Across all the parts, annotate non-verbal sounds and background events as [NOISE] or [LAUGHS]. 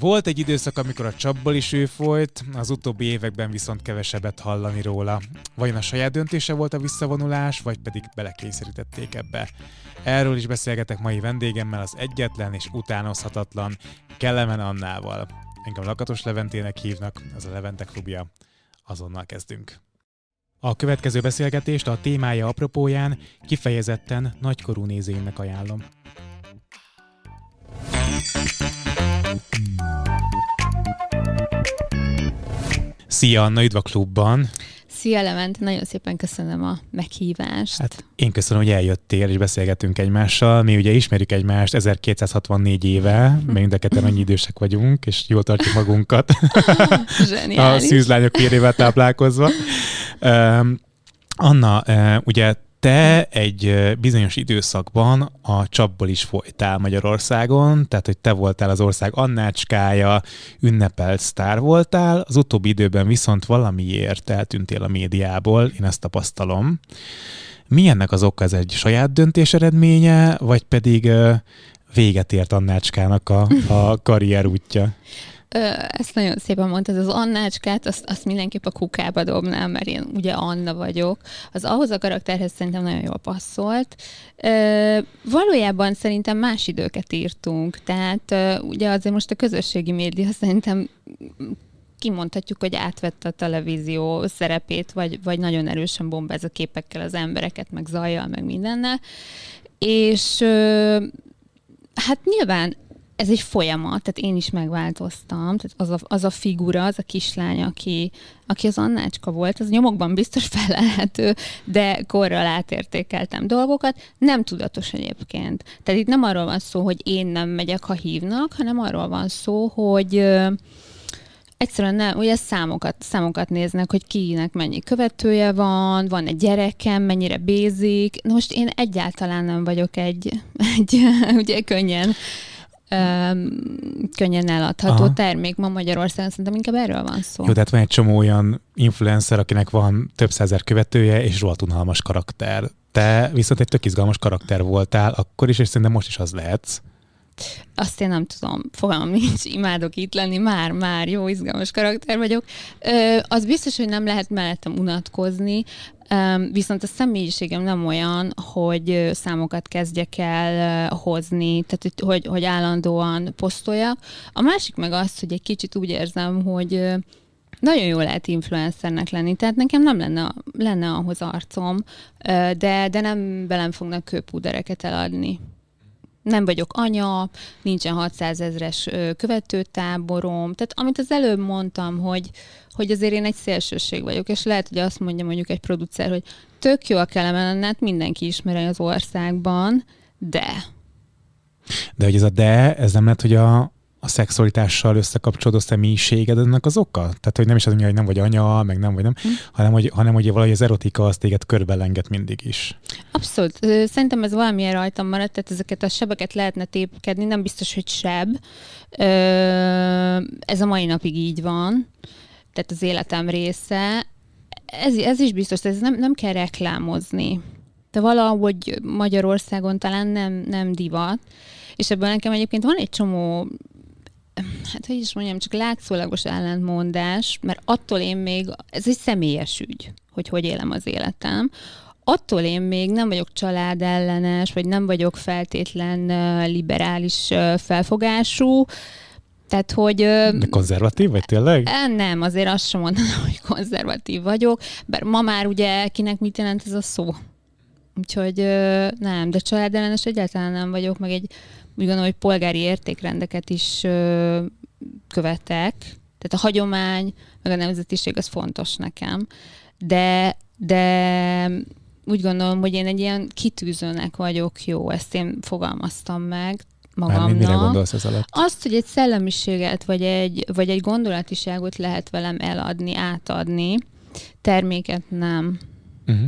Volt egy időszak, amikor a csapból is ő folyt, az utóbbi években viszont kevesebbet hallani róla. Vajon a saját döntése volt a visszavonulás, vagy pedig belekényszerítették ebbe? Erről is beszélgetek mai vendégemmel, az egyetlen és utánozhatatlan Kellemen Annával. Engem Lakatos Leventének hívnak, ez a Levente klubja. Azonnal kezdünk. A következő beszélgetést a témája apropóján kifejezetten nagykorú nézőimnek ajánlom. Szia Anna, üdv a klubban! Szia Levent, nagyon szépen köszönöm a meghívást. Hát én köszönöm, hogy eljöttél, és beszélgetünk egymással. Mi ugye ismerjük egymást 1264 éve, [LAUGHS] mind a ketten annyi idősek vagyunk, és jól tartjuk magunkat. [LAUGHS] a szűzlányok pérével táplálkozva. Anna, ugye te egy bizonyos időszakban a csapból is folytál Magyarországon, tehát hogy te voltál az ország annácskája, ünnepelt sztár voltál, az utóbbi időben viszont valamiért eltűntél a médiából, én ezt tapasztalom. Mi ennek az oka? Ez egy saját döntés eredménye, vagy pedig véget ért Annácskának a, a karrier útja? Ezt nagyon szépen mondtad, az Annácskát, azt, azt mindenképp a kukába dobnám, mert én ugye Anna vagyok. Az ahhoz a karakterhez szerintem nagyon jól passzolt. Valójában szerintem más időket írtunk, tehát ugye azért most a közösségi média [LAUGHS] szerintem kimondhatjuk, hogy átvette a televízió szerepét, vagy, vagy nagyon erősen bombáz a képekkel az embereket, meg zajjal, meg mindennel. És hát nyilván ez egy folyamat, tehát én is megváltoztam, tehát az a, az a figura, az a kislány, aki, aki az Annácska volt, az nyomokban biztos [LAUGHS] felelhető, de korral átértékeltem dolgokat, nem tudatos egyébként. Tehát itt nem arról van szó, hogy én nem megyek, ha hívnak, hanem arról van szó, hogy egyszerűen nem, ugye számokat, számokat néznek, hogy kinek mennyi követője van, van egy gyerekem, mennyire bézik. Most én egyáltalán nem vagyok egy, [LAUGHS] egy ugye könnyen könnyen eladható Aha. termék ma Magyarországon. Szerintem inkább erről van szó. Jó, tehát van egy csomó olyan influencer, akinek van több százer követője, és rohadt unalmas karakter. Te viszont egy tök izgalmas karakter voltál akkor is, és szerintem most is az lehetsz. Azt én nem tudom, fogalmam nincs, imádok itt lenni, már, már jó, izgalmas karakter vagyok. Ö, az biztos, hogy nem lehet mellettem unatkozni, Viszont a személyiségem nem olyan, hogy számokat kezdjek el hozni, tehát hogy, hogy állandóan posztoljak. A másik meg az, hogy egy kicsit úgy érzem, hogy nagyon jó lehet influencernek lenni, tehát nekem nem lenne, lenne ahhoz arcom, de, de nem velem fognak kőpúdereket eladni nem vagyok anya, nincsen 600 ezres követőtáborom, tehát amit az előbb mondtam, hogy, hogy azért én egy szélsőség vagyok, és lehet, hogy azt mondja mondjuk egy producer, hogy tök jó a kellemennet, mindenki ismeri az országban, de... De hogy ez a de, ez nem lehet, hogy a, a szexualitással összekapcsolódó személyiséged ennek az oka? Tehát, hogy nem is az, hogy nem vagy anya, meg nem vagy nem, hm. hanem, hogy, hanem hogy valahogy az erotika az téged körbelenget mindig is. Abszolút. Szerintem ez valamilyen rajtam maradt, tehát ezeket a sebeket lehetne tépkedni, nem biztos, hogy seb. Ez a mai napig így van, tehát az életem része. Ez, ez is biztos, ez nem, nem kell reklámozni. De valahogy Magyarországon talán nem, nem divat. És ebből nekem egyébként van egy csomó hát hogy is mondjam, csak látszólagos ellentmondás, mert attól én még, ez egy személyes ügy, hogy hogy élem az életem, attól én még nem vagyok családellenes, vagy nem vagyok feltétlen liberális felfogású, tehát, hogy... De konzervatív vagy tényleg? Nem, azért azt sem mondanám, hogy konzervatív vagyok, bár ma már ugye kinek mit jelent ez a szó. Úgyhogy nem, de családellenes egyáltalán nem vagyok, meg egy úgy gondolom, hogy polgári értékrendeket is ö, követek, tehát a hagyomány, meg a nemzetiség az fontos nekem, de, de úgy gondolom, hogy én egy ilyen kitűzőnek vagyok jó, ezt én fogalmaztam meg magamnak. Mármint mire gondolsz ez alatt? Azt, hogy egy szellemiséget, vagy egy, vagy egy gondolatiságot lehet velem eladni, átadni, terméket nem. Uh-huh.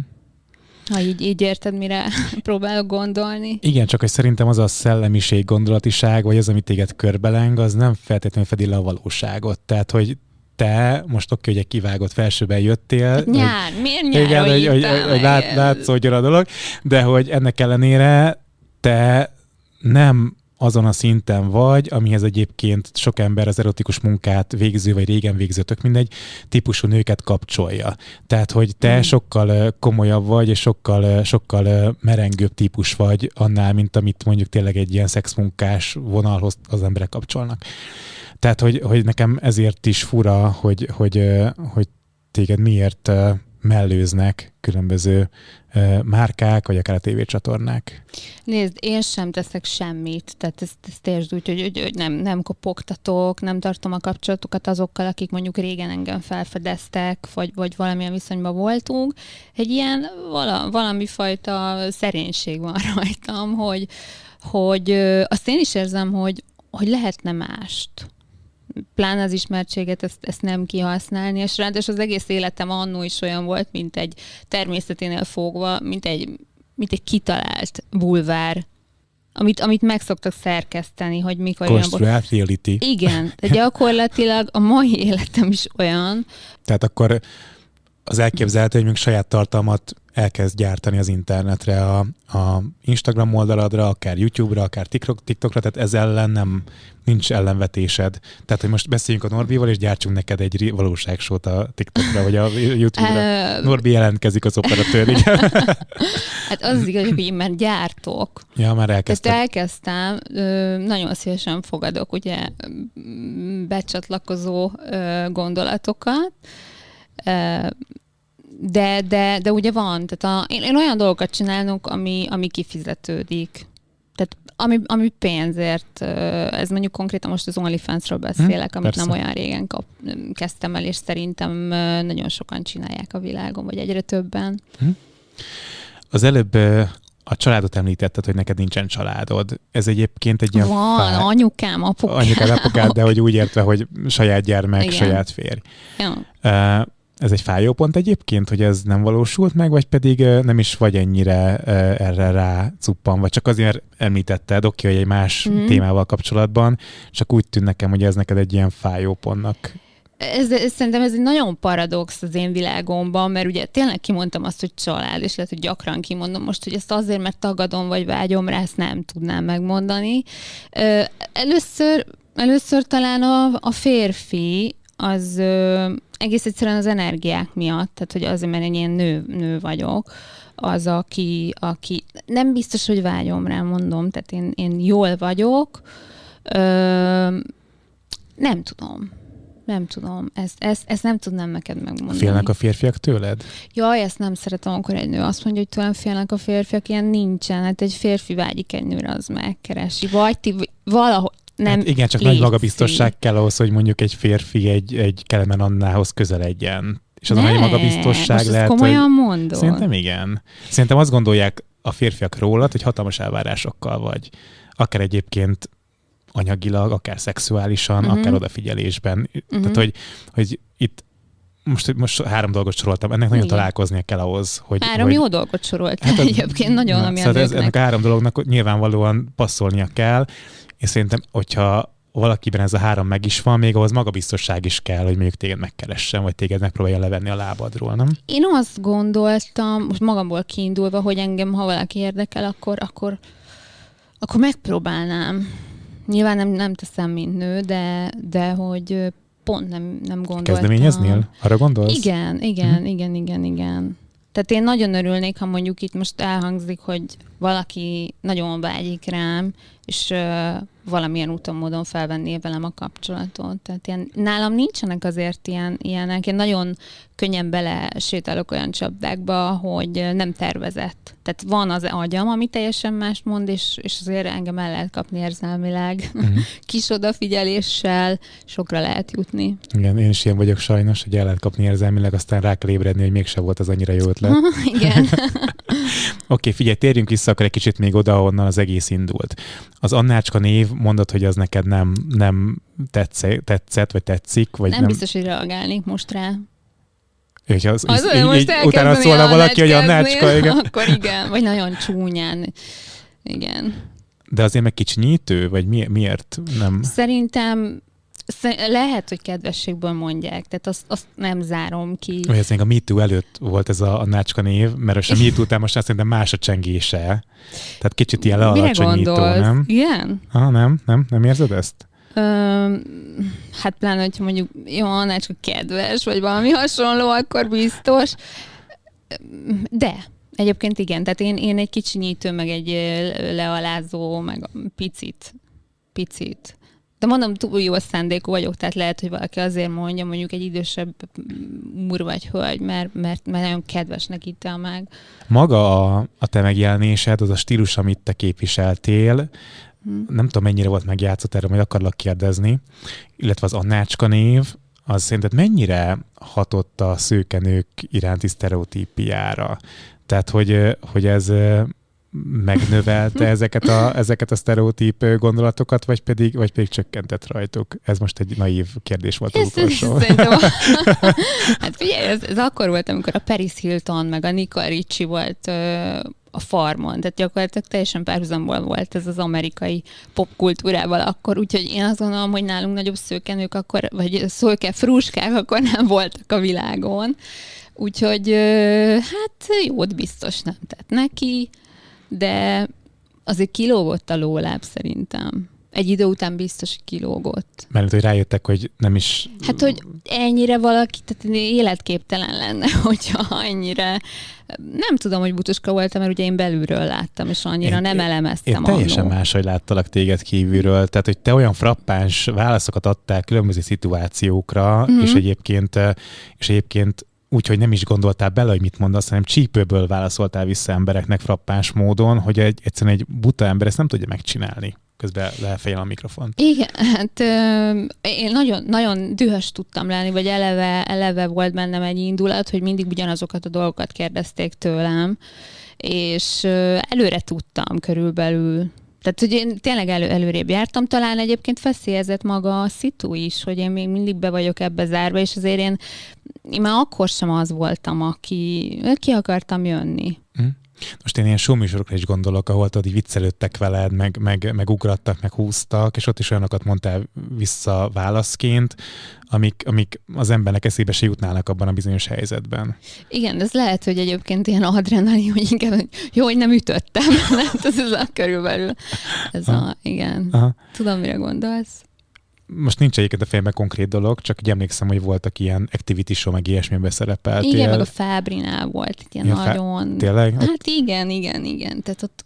Ha így, így érted, mire [LAUGHS] próbálok gondolni. Igen, csak hogy szerintem az a szellemiség, gondolatiság, vagy az, amit téged körbeleng, az nem feltétlenül fedi le a valóságot. Tehát, hogy te most oké, hogy egy kivágott felsőben jöttél. Hát nyár, hogy, miért nyár? Igen, hogy, hogy, hogy, lát, látszódjon a dolog, de hogy ennek ellenére te nem azon a szinten vagy, amihez egyébként sok ember az erotikus munkát végző, vagy régen végző, tök mindegy, típusú nőket kapcsolja. Tehát, hogy te mm. sokkal komolyabb vagy, és sokkal, sokkal merengőbb típus vagy annál, mint amit mondjuk tényleg egy ilyen szexmunkás vonalhoz az emberek kapcsolnak. Tehát, hogy, hogy nekem ezért is fura, hogy, hogy, hogy téged miért mellőznek különböző márkák, vagy akár a tévécsatornák? Nézd, én sem teszek semmit, tehát ezt, ezt értsd úgy, hogy, hogy, hogy nem, nem kopogtatok, nem tartom a kapcsolatokat azokkal, akik mondjuk régen engem felfedeztek, vagy, vagy valamilyen viszonyban voltunk. Egy ilyen vala, valami fajta szerénység van [LAUGHS] rajtam, hogy, hogy azt én is érzem, hogy, hogy lehetne mást pláne az ismertséget, ezt, ezt nem kihasználni, és ráadásul az egész életem annó is olyan volt, mint egy természeténél fogva, mint egy, mint egy kitalált bulvár, amit, amit meg szoktak szerkeszteni, hogy mikor Construct jön. reality. Igen, de [LAUGHS] gyakorlatilag a mai életem is olyan. Tehát akkor az elképzelhető, hogy még saját tartalmat elkezd gyártani az internetre, a, a Instagram oldaladra, akár YouTube-ra, akár TikTok, TikTokra, tehát ez ellen nem, nincs ellenvetésed. Tehát, hogy most beszéljünk a Norbival, és gyártsunk neked egy valóságsót a TikTokra, vagy a YouTube-ra. Norbi jelentkezik az operatőr, igen. [LAUGHS] hát az igaz, hogy én már gyártok. Ja, már elkezdtem. Tehát elkezdtem, nagyon szívesen fogadok ugye becsatlakozó gondolatokat, de, de, de ugye van, tehát a, én, én olyan dolgokat csinálunk, ami, ami kifizetődik. Tehát ami, ami pénzért, ez mondjuk konkrétan most az OnlyFans-ról hm, beszélek, amit persze. nem olyan régen kap, kezdtem el, és szerintem nagyon sokan csinálják a világon, vagy egyre többen. Hmm. Az előbb a családot említetted, hogy neked nincsen családod. Ez egyébként egy ilyen... Van, fá... anyukám, apukám. Anyukám, apukád, de hogy úgy értve, hogy saját gyermek, Igen. saját férj. Ja. Uh, ez egy fájó pont egyébként, hogy ez nem valósult meg, vagy pedig nem is vagy ennyire erre rá cuppan, vagy csak azért említetted, oké, hogy egy más mm. témával kapcsolatban, csak úgy tűn nekem, hogy ez neked egy ilyen fájó pontnak ez, ez, szerintem ez egy nagyon paradox az én világomban, mert ugye tényleg kimondtam azt, hogy család, és lehet, hogy gyakran kimondom most, hogy ezt azért, mert tagadom, vagy vágyom rá, ezt nem tudnám megmondani. Először, először talán a, a férfi az egész egyszerűen az energiák miatt, tehát hogy azért, mert én ilyen nő, nő vagyok, az, aki, aki nem biztos, hogy vágyom rá, mondom, tehát én, én jól vagyok, ö, nem tudom. Nem tudom, ezt, ezt, ezt nem tudnám neked megmondani. Félnek a férfiak tőled? Jaj, ezt nem szeretem, akkor egy nő azt mondja, hogy tőlem félnek a férfiak, ilyen nincsen. Hát egy férfi vágyik egy nőre, az megkeresi. Vagy ti valahogy, nem hát igen, csak létszik. nagy magabiztosság kell ahhoz, hogy mondjuk egy férfi egy, egy Kelemen Annához közeledjen. És az ne, a nagy magabiztosság most lehet, komolyan hogy... mondod? Szerintem igen. Szerintem azt gondolják a férfiak rólad, hogy hatalmas elvárásokkal vagy. Akár egyébként anyagilag, akár szexuálisan, uh-huh. akár odafigyelésben. Uh-huh. Tehát, hogy, hogy itt most, most három dolgot soroltam, ennek nagyon Igen. találkoznia kell ahhoz, hogy... Három hogy, jó dolgot sorolt hát, egyébként, nagyon, na, ami szóval ez, ennek a három dolognak nyilvánvalóan passzolnia kell, és szerintem, hogyha valakiben ez a három meg is van, még ahhoz magabiztosság is kell, hogy mondjuk téged megkeressen, vagy téged megpróbálja levenni a lábadról, nem? Én azt gondoltam, most magamból kiindulva, hogy engem, ha valaki érdekel, akkor, akkor, akkor megpróbálnám. Nyilván nem, nem teszem, mint nő, de, de hogy pont nem, nem gondoltam. Kezdeményeznél? Arra gondolsz? Igen, igen, hmm. igen, igen, igen. Tehát én nagyon örülnék, ha mondjuk itt most elhangzik, hogy valaki nagyon vágyik rám, és valamilyen úton, módon felvenné velem a kapcsolatot. Tehát ilyen, nálam nincsenek azért ilyen, ilyenek. Én nagyon könnyen bele sétálok olyan csapdákba, hogy nem tervezett. Tehát van az agyam, ami teljesen más mond, és, és azért engem el lehet kapni érzelmileg. Uh-huh. [LAUGHS] Kis odafigyeléssel sokra lehet jutni. Igen, én is ilyen vagyok sajnos, hogy el lehet kapni érzelmileg, aztán rá kell ébredni, hogy mégse volt az annyira jó ötlet. [LAUGHS] Igen. [LAUGHS] Oké, okay, figyelj, térjünk vissza akkor egy kicsit még oda, ahonnan az egész indult. Az Annácska név, mondod, hogy az neked nem, nem tetsze, tetszett, vagy tetszik, vagy nem... Nem biztos, hogy reagálnék most rá. És az, az így, most így, utána szólna valaki, hogy Annácska, [LAUGHS] igen. Akkor igen, vagy nagyon csúnyán. Igen. De azért meg kicsinyítő, vagy mi, miért nem? Szerintem Lehet, hogy kedvességből mondják, tehát azt, azt nem zárom ki. Vagy ez még a MeToo előtt volt ez a, a nácska név, mert a MeToo után most szerintem más a csengése. Tehát kicsit ilyen lealacsonyító, nem? Igen? Ah, nem, nem, nem érzed ezt? Ö, hát pláne, hogyha mondjuk jó, Annácska kedves, vagy valami hasonló, akkor biztos. De, Egyébként igen, tehát én, én egy kicsinyítő, meg egy lealázó, meg picit, picit. De mondom, túl jó szándékú vagyok, tehát lehet, hogy valaki azért mondja, mondjuk egy idősebb úr vagy hölgy, mert, mert, mert nagyon kedvesnek itt meg. Maga a, a te megjelenésed, az a stílus, amit te képviseltél, hmm. nem tudom, mennyire volt megjátszott, erről majd akarlak kérdezni, illetve az Annácska név, az szerinted mennyire hatott a szőkenők iránti sztereotípiára? Tehát, hogy, hogy ez megnövelte ezeket a, ezeket a sztereotíp gondolatokat, vagy pedig, vagy pedig csökkentett rajtuk? Ez most egy naív kérdés volt az utolsó. [LAUGHS] hát figyelj, ez, ez akkor volt, amikor a Paris Hilton meg a Nicole Ricci volt a farmon, tehát gyakorlatilag teljesen párhuzamból volt ez az amerikai popkultúrával akkor, úgyhogy én azt gondolom, hogy nálunk nagyobb szőkenők akkor, vagy szőke frúskák akkor nem voltak a világon. Úgyhogy hát jót biztos nem tett neki, de azért kilógott a lóláb szerintem. Egy idő után biztos, hogy kilógott. Mert hogy rájöttek, hogy nem is... Hát, hogy ennyire valaki, tehát életképtelen lenne, [LAUGHS] hogyha ennyire... Nem tudom, hogy butuska voltam, mert ugye én belülről láttam, és annyira én, nem elemeztem Én teljesen annó. máshogy láttalak téged kívülről. Tehát, hogy te olyan frappáns válaszokat adtál különböző szituációkra, mm-hmm. és egyébként, és egyébként úgyhogy nem is gondoltál bele, hogy mit mondasz, hanem csípőből válaszoltál vissza embereknek frappáns módon, hogy egy, egyszerűen egy buta ember ezt nem tudja megcsinálni. Közben lefejel a mikrofont. Igen, hát ö, én nagyon, nagyon dühös tudtam lenni, vagy eleve, eleve volt bennem egy indulat, hogy mindig ugyanazokat a dolgokat kérdezték tőlem, és ö, előre tudtam körülbelül tehát, hogy én tényleg elő, előrébb jártam, talán egyébként feszélyezett maga a szitu is, hogy én még mindig be vagyok ebbe zárva, és azért én, én már akkor sem az voltam, aki ki akartam jönni. Mm. Most én ilyen showműsorokra is gondolok, ahol tudod, így viccelődtek veled, meg, meg, meg ugrattak, meg húztak, és ott is olyanokat mondtál vissza válaszként, amik, amik az embernek eszébe se jutnának abban a bizonyos helyzetben. Igen, ez lehet, hogy egyébként ilyen adrenalin, hogy inkább jó, hogy nem ütöttem, [LAUGHS] lehet ez, ez a körülbelül. Ez Aha. a, igen. Aha. Tudom, mire gondolsz most nincs egyébként a fejemben konkrét dolog, csak így emlékszem, hogy voltak ilyen activity show, meg ilyesmiben szerepeltél. Igen, meg a Fábrinál volt ilyen, ilyen nagyon... Fá... Tényleg? Hát igen, igen, igen. Tehát ott,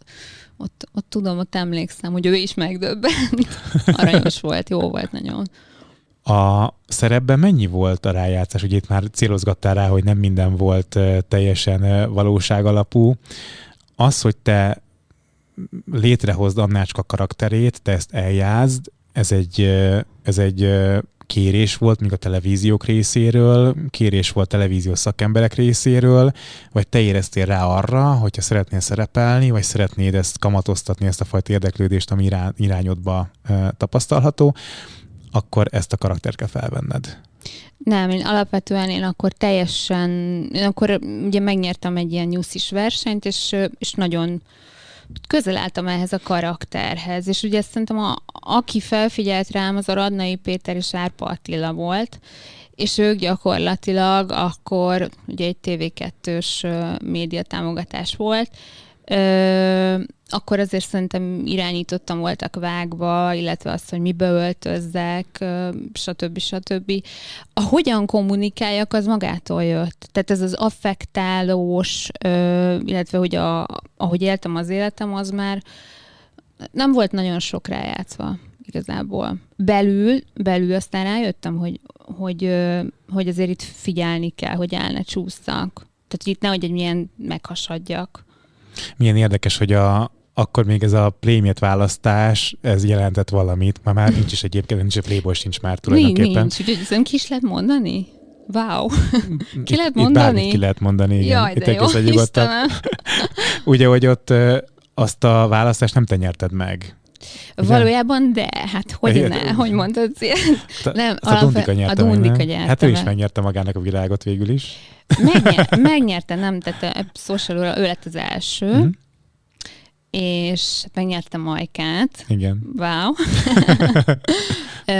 ott, ott tudom, ott emlékszem, hogy ő is megdöbbent. [LAUGHS] Aranyos volt, jó volt nagyon. A szerepben mennyi volt a rájátszás? Ugye itt már célozgattál rá, hogy nem minden volt teljesen valóság alapú. Az, hogy te létrehozd Annácska karakterét, te ezt eljázd, ez egy, ez egy kérés volt még a televíziók részéről, kérés volt televíziós szakemberek részéről, vagy te éreztél rá arra, hogyha szeretnél szerepelni, vagy szeretnéd ezt kamatoztatni, ezt a fajta érdeklődést, ami irány, irányodba tapasztalható, akkor ezt a karaktert kell felvenned. Nem, én alapvetően én akkor teljesen, én akkor ugye megnyertem egy ilyen nyuszis versenyt, és, és nagyon közel álltam ehhez a karakterhez, és ugye szerintem a, aki felfigyelt rám, az a Radnai Péter és Árpa Attila volt, és ők gyakorlatilag akkor, ugye egy TV2-s médiatámogatás volt, ö, akkor azért szerintem irányítottam voltak vágva, illetve azt, hogy mibe öltözzek, stb. stb. A hogyan kommunikáljak, az magától jött. Tehát ez az affektálós, illetve hogy a, ahogy éltem az életem, az már nem volt nagyon sok rájátszva igazából. Belül, belül aztán rájöttem, hogy, hogy, hogy azért itt figyelni kell, hogy el ne csúszszak. Tehát itt nehogy egy milyen meghasadjak. Milyen érdekes, hogy a, akkor még ez a Playmate választás, ez jelentett valamit. Ma már nincs is egyébként, nincs a Playboy sincs már tulajdonképpen. Nincs, úgyhogy nem ki is lehet mondani? Wow. [LAUGHS] Ki lehet mondani? Itt ki lehet mondani, igen. Jaj, de itt jó, [LAUGHS] Ugye, hogy ott azt a választást nem te nyerted meg. Ugye? Valójában, de hát hogy ne, hogy mondtad? [LAUGHS] Nem, a Dundika nyerte. A Dundika nyerte. Hát ő is megnyerte magának a világot végül is. Megnyer, [LAUGHS] megnyerte, nem, tehát a social ő lett az első, mm-hmm. és megnyerte Majkát. Igen. Wow. [LAUGHS]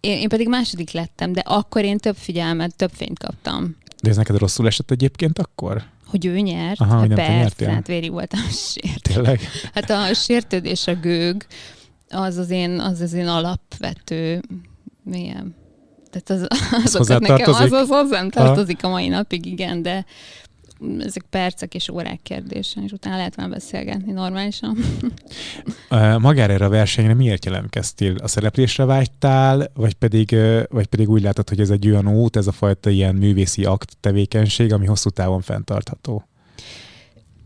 én, én pedig második lettem, de akkor én több figyelmet, több fényt kaptam. De ez neked rosszul esett egyébként akkor? Hogy ő nyert? Aha, hát persze, hát vérig voltam [LAUGHS] sért. Tényleg? Hát a sértődés, a gőg, az az én, az az én alapvető, milyen, tehát az, az, nekem, az, az hozzám tartozik a mai napig, igen, de ezek percek és órák kérdése, és utána lehet már beszélgetni normálisan. [LAUGHS] Magára erre a versenyre miért jelentkeztél? A szereplésre vágytál, vagy pedig, vagy pedig úgy látod, hogy ez egy olyan út, ez a fajta ilyen művészi akt tevékenység, ami hosszú távon fenntartható?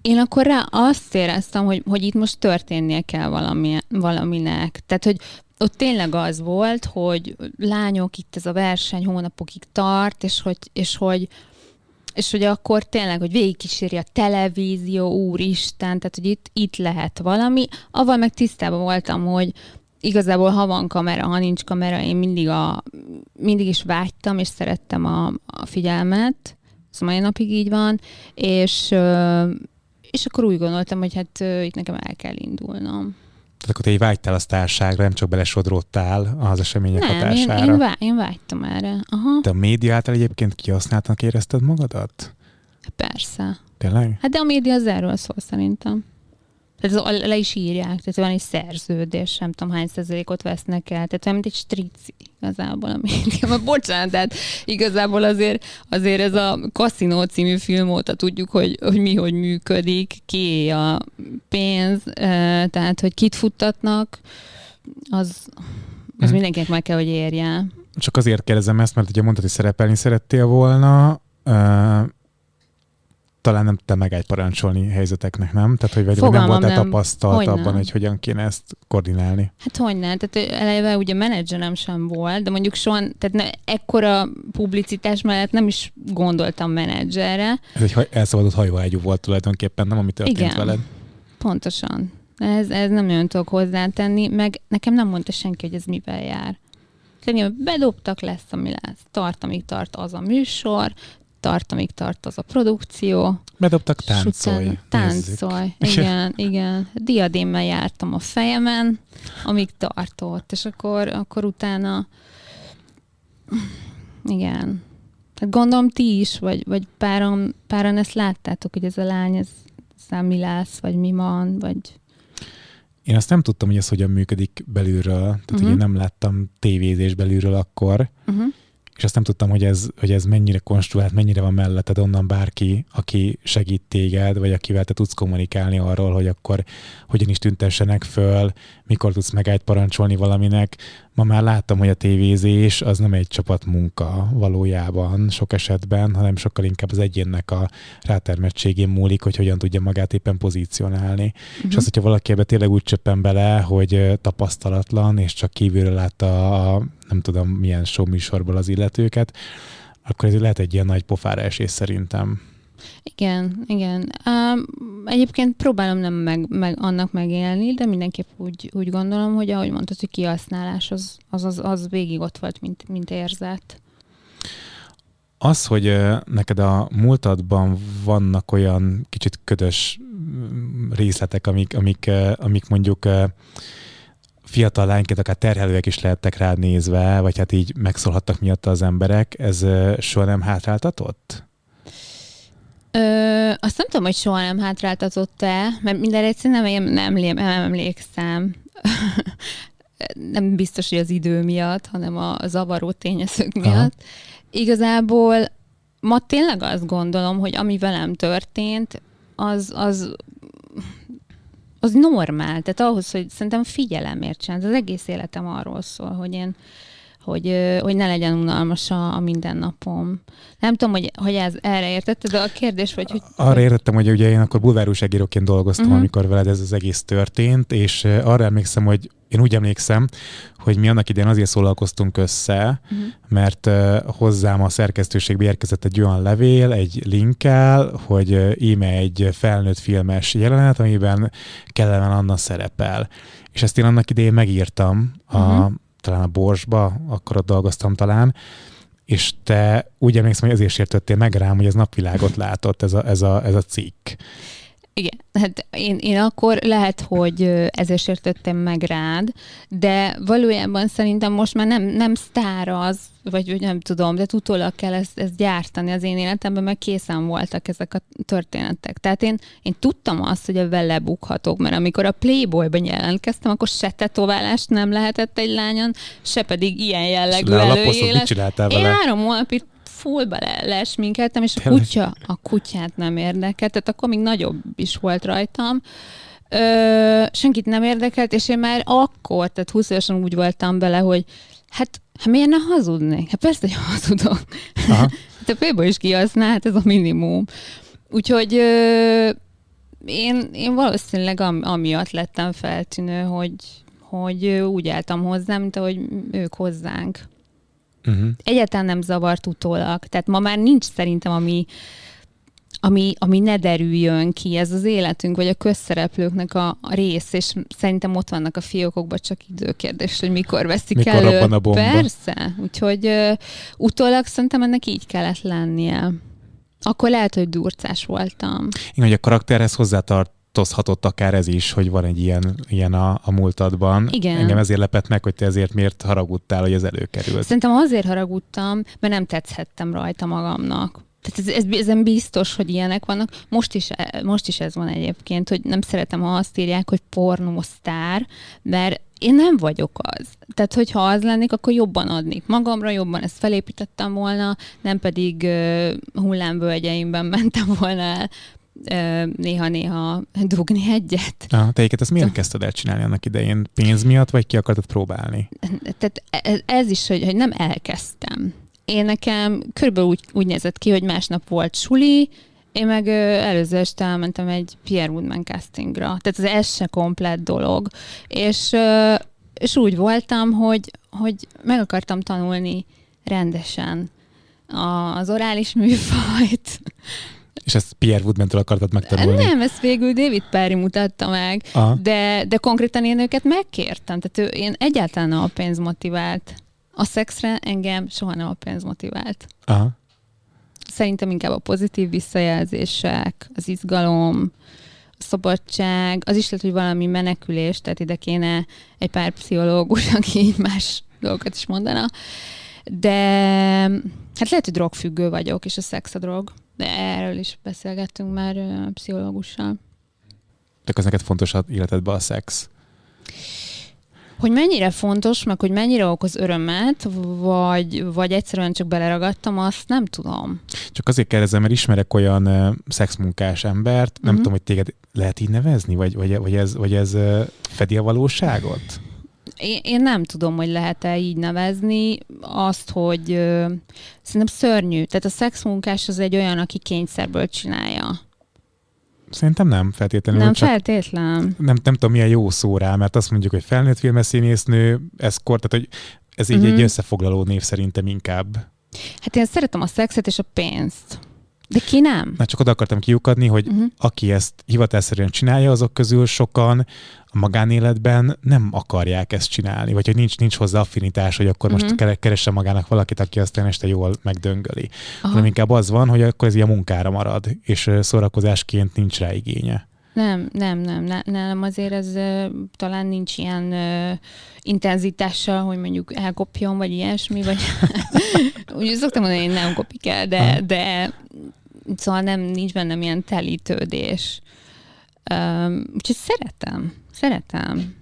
Én akkor rá azt éreztem, hogy, hogy itt most történnie kell valami, valaminek. Tehát, hogy ott tényleg az volt, hogy lányok, itt ez a verseny hónapokig tart, és hogy, és hogy, és hogy akkor tényleg, hogy végigkíséri a televízió, úristen, tehát, hogy itt, itt lehet valami. Avval meg tisztában voltam, hogy igazából ha van kamera, ha nincs kamera, én mindig, a, mindig is vágytam, és szerettem a, a figyelmet. Ez mai napig így van, és, és akkor úgy gondoltam, hogy hát itt nekem el kell indulnom. Tehát akkor te így vágytál a sztárságra, nem csak belesodródtál az események Nem, én, hatására. én, vá, én vágytam erre. Aha, Te a média által egyébként kihasználtnak érezted magadat? persze. Tényleg? Hát de a média az erről szól szerintem. Tehát ez, le is írják, tehát van egy szerződés, nem tudom hány százalékot vesznek el, tehát olyan, mint egy strici igazából [LAUGHS] a média. Bocsánat, tehát igazából azért, azért ez a Casino című film óta tudjuk, hogy, hogy mi hogy működik, ki a pénz, eh, tehát hogy kit futtatnak, az, az Mhm. mindenkinek meg kell, hogy érje. Csak azért kérdezem ezt, mert ugye mondtad, hogy szerepelni szerettél volna, talán nem te meg egy parancsolni helyzeteknek, nem? Tehát, hogy vagy vagy nem Fogalmam voltál tapasztalt Hogyne. abban, hogy hogyan kéne ezt koordinálni. Hát hogy nem, tehát eleve ugye menedzserem sem volt, de mondjuk soha, tehát ne, ekkora publicitás mellett nem is gondoltam menedzserre. Ez egy elszabadult hajóágyú volt tulajdonképpen, nem ami történt Igen. veled. Pontosan. Ez, ez nem nagyon tudok hozzátenni, meg nekem nem mondta senki, hogy ez mivel jár. Szerintem bedobtak, lesz, ami lesz. Tart, amíg tart az a műsor, tart, amíg tart az a produkció. Bedobtak táncolj. Táncolj, [LAUGHS] igen, igen. Diadémmel jártam a fejemen, amíg tartott, és akkor, akkor utána igen. Hát gondolom ti is, vagy, vagy páran, páran ezt láttátok, hogy ez a lány, ez, mi lesz, vagy mi van, vagy... Én azt nem tudtam, hogy ez hogyan működik belülről, tehát uh-huh. Mhm. hogy én nem láttam tévézés belülről akkor, Uh-huh. És azt nem tudtam, hogy ez, hogy ez mennyire konstruált, mennyire van melletted onnan bárki, aki segít téged, vagy akivel te tudsz kommunikálni arról, hogy akkor hogyan is tüntessenek föl, mikor tudsz megállt parancsolni valaminek. Ma már láttam, hogy a tévézés az nem egy csapatmunka valójában sok esetben, hanem sokkal inkább az egyénnek a rátermettségén múlik, hogy hogyan tudja magát éppen pozícionálni. Uh-huh. És az, hogyha valaki ebbe tényleg úgy csöppen bele, hogy tapasztalatlan, és csak kívülről látta a nem tudom milyen show műsorból az illetőket, akkor ez lehet egy ilyen nagy pofára esés szerintem. Igen, igen. Um, egyébként próbálom nem meg, meg annak megélni, de mindenképp úgy, úgy gondolom, hogy ahogy mondtad, hogy kihasználás az, az, az, az végig ott volt, mint, mint érzet. Az, hogy neked a múltadban vannak olyan kicsit ködös mm, részletek, amik, amik, amik mondjuk fiatal lányként akár terhelőek is lehettek rád nézve, vagy hát így megszólhattak miatta az emberek, ez soha nem hátráltatott? Ö, azt nem tudom, hogy soha nem hátráltatott-e, mert minden egyszerűen nem, nem, nem, nem emlékszem. [LAUGHS] nem biztos, hogy az idő miatt, hanem a zavaró tényezők miatt. Aha. Igazából ma tényleg azt gondolom, hogy ami velem történt, az, az, az normál. Tehát ahhoz, hogy szerintem figyelemért csinálsz. Az egész életem arról szól, hogy én hogy, hogy ne legyen unalmas a, a mindennapom. Nem tudom, hogy, hogy ez, erre értetted, de a kérdés, vagy hogy... Arra értettem, hogy ugye én akkor bulvárúságíróként dolgoztam, uh-huh. amikor veled ez az egész történt, és arra emlékszem, hogy én úgy emlékszem, hogy mi annak idején azért szólalkoztunk össze, Uh-huh. mert uh, hozzám a szerkesztőségbe érkezett egy olyan levél, egy linkkel, hogy uh, íme egy felnőtt filmes jelenet, amiben Kellemen Anna szerepel. És ezt én annak idején megírtam, a, Mhm. Talán a Borsba, akkor ott dolgoztam talán, és te úgy emlékszem, hogy ezért sértöttél meg rám, hogy ez napvilágot látott, ez a, ez a, ez a cikk. Igen, hát én, én akkor lehet, hogy ezért sértettem meg rád, de valójában szerintem most már nem, nem sztár az, vagy, vagy nem tudom, de utólag kell ezt, ezt gyártani az én életemben, mert készen voltak ezek a történetek. Tehát én, én tudtam azt, hogy ebben lebukhatok, mert amikor a Playboy-ban jelentkeztem, akkor se tetoválást nem lehetett egy lányon, se pedig ilyen jellegű előélet. Én három hónapig fullba le, lesminkeltem, és a kutya, a kutyát nem érdekelt, tehát akkor még nagyobb is volt rajtam. Ö, senkit nem érdekelt, és én már akkor, tehát 20 évesen úgy voltam bele, hogy hát, hát miért ne hazudnék? Hát persze, hogy hazudok. Hát a félből is kihasznál, hát ez a minimum. Úgyhogy ö, én, én valószínűleg am, amiatt lettem feltűnő, hogy, hogy úgy álltam hozzá, mint ahogy ők hozzánk. Uh-huh. Egyáltalán nem zavart utólag. Tehát ma már nincs szerintem, ami, ami, ami ne derüljön ki. Ez az életünk, vagy a közszereplőknek a, a rész, és szerintem ott vannak a fiókokban, csak időkérdés, hogy mikor veszik mikor elő. A bomba. Persze. Úgyhogy uh, utólag szerintem ennek így kellett lennie. Akkor lehet, hogy durcás voltam. Igen, hogy a karakterhez hozzátart tartozhatott akár ez is, hogy van egy ilyen, ilyen a, a múltadban. Igen. Engem ezért lepett meg, hogy te ezért miért haragudtál, hogy ez előkerült. Szerintem azért haragudtam, mert nem tetszhettem rajta magamnak. Tehát ez, ez, ezen biztos, hogy ilyenek vannak. Most is, most is ez van egyébként, hogy nem szeretem, ha azt írják, hogy pornósztár, mert én nem vagyok az. Tehát, hogyha az lennék, akkor jobban adnék magamra, jobban ezt felépítettem volna, nem pedig uh, hullámvölgyeimben mentem volna el néha-néha dugni egyet. Ah, te ezt miért kezdted el csinálni annak idején? Pénz miatt, vagy ki akartad próbálni? Tehát ez, ez is, hogy, hogy nem elkezdtem. Én nekem körülbelül úgy, úgy nézett ki, hogy másnap volt suli, én meg előző este elmentem egy Pierre Woodman castingra. Tehát ez, ez se komplett dolog. És, és úgy voltam, hogy, hogy meg akartam tanulni rendesen az orális műfajt, és ezt Pierre Woodman-től akartad megtanulni? Nem, ezt végül David Perry mutatta meg, de, de konkrétan én őket megkértem. Tehát ő, én egyáltalán a pénz motivált. A szexre engem soha nem a pénz motivált. Aha. Szerintem inkább a pozitív visszajelzések, az izgalom, a szabadság, az is lehet, hogy valami menekülés, tehát ide kéne egy pár pszichológus, [LAUGHS] aki más dolgokat is mondana. De hát lehet, hogy drogfüggő vagyok, és a szex a drog de erről is beszélgettünk már a pszichológussal. De az neked fontos az életedben a szex? Hogy mennyire fontos, meg hogy mennyire okoz örömet, vagy, vagy egyszerűen csak beleragadtam, azt nem tudom. Csak azért kérdezem, mert ismerek olyan uh, szexmunkás embert, nem uh-huh. tudom, hogy téged lehet így nevezni, vagy, vagy, vagy ez, vagy ez uh, fedi a valóságot? Én, én nem tudom, hogy lehet-e így nevezni azt, hogy ö, szerintem szörnyű. Tehát a szexmunkás az egy olyan, aki kényszerből csinálja. Szerintem nem feltétlenül. Nem feltétlen. Nem, nem tudom, milyen jó szó rá, mert azt mondjuk, hogy felnőtt filmeszínésznő, ez kor, tehát hogy ez így mm-hmm. egy mhm. összefoglaló név szerintem inkább. Hát én szeretem a szexet és a pénzt. De ki nem? Na csak oda akartam kiukadni, hogy uh-huh. aki ezt hivatásszerűen csinálja, azok közül sokan a magánéletben nem akarják ezt csinálni, vagy hogy nincs, nincs hozzá affinitás, hogy akkor uh-huh. most mhm. keresse magának valakit, aki aztán este jól megdöngöli. Aha. Hanem inkább az van, hogy akkor ez ilyen munkára marad, és szórakozásként nincs rá igénye. Nem, nem, nem, nem azért ez talán nincs ilyen uh, intenzitással, hogy mondjuk elkopjon, vagy ilyesmi, vagy [LAUGHS] [LAUGHS] úgy szoktam mondani, hogy nem kopik el, de, de szóval nem, nincs bennem ilyen telítődés. Um, úgyhogy szeretem, szeretem.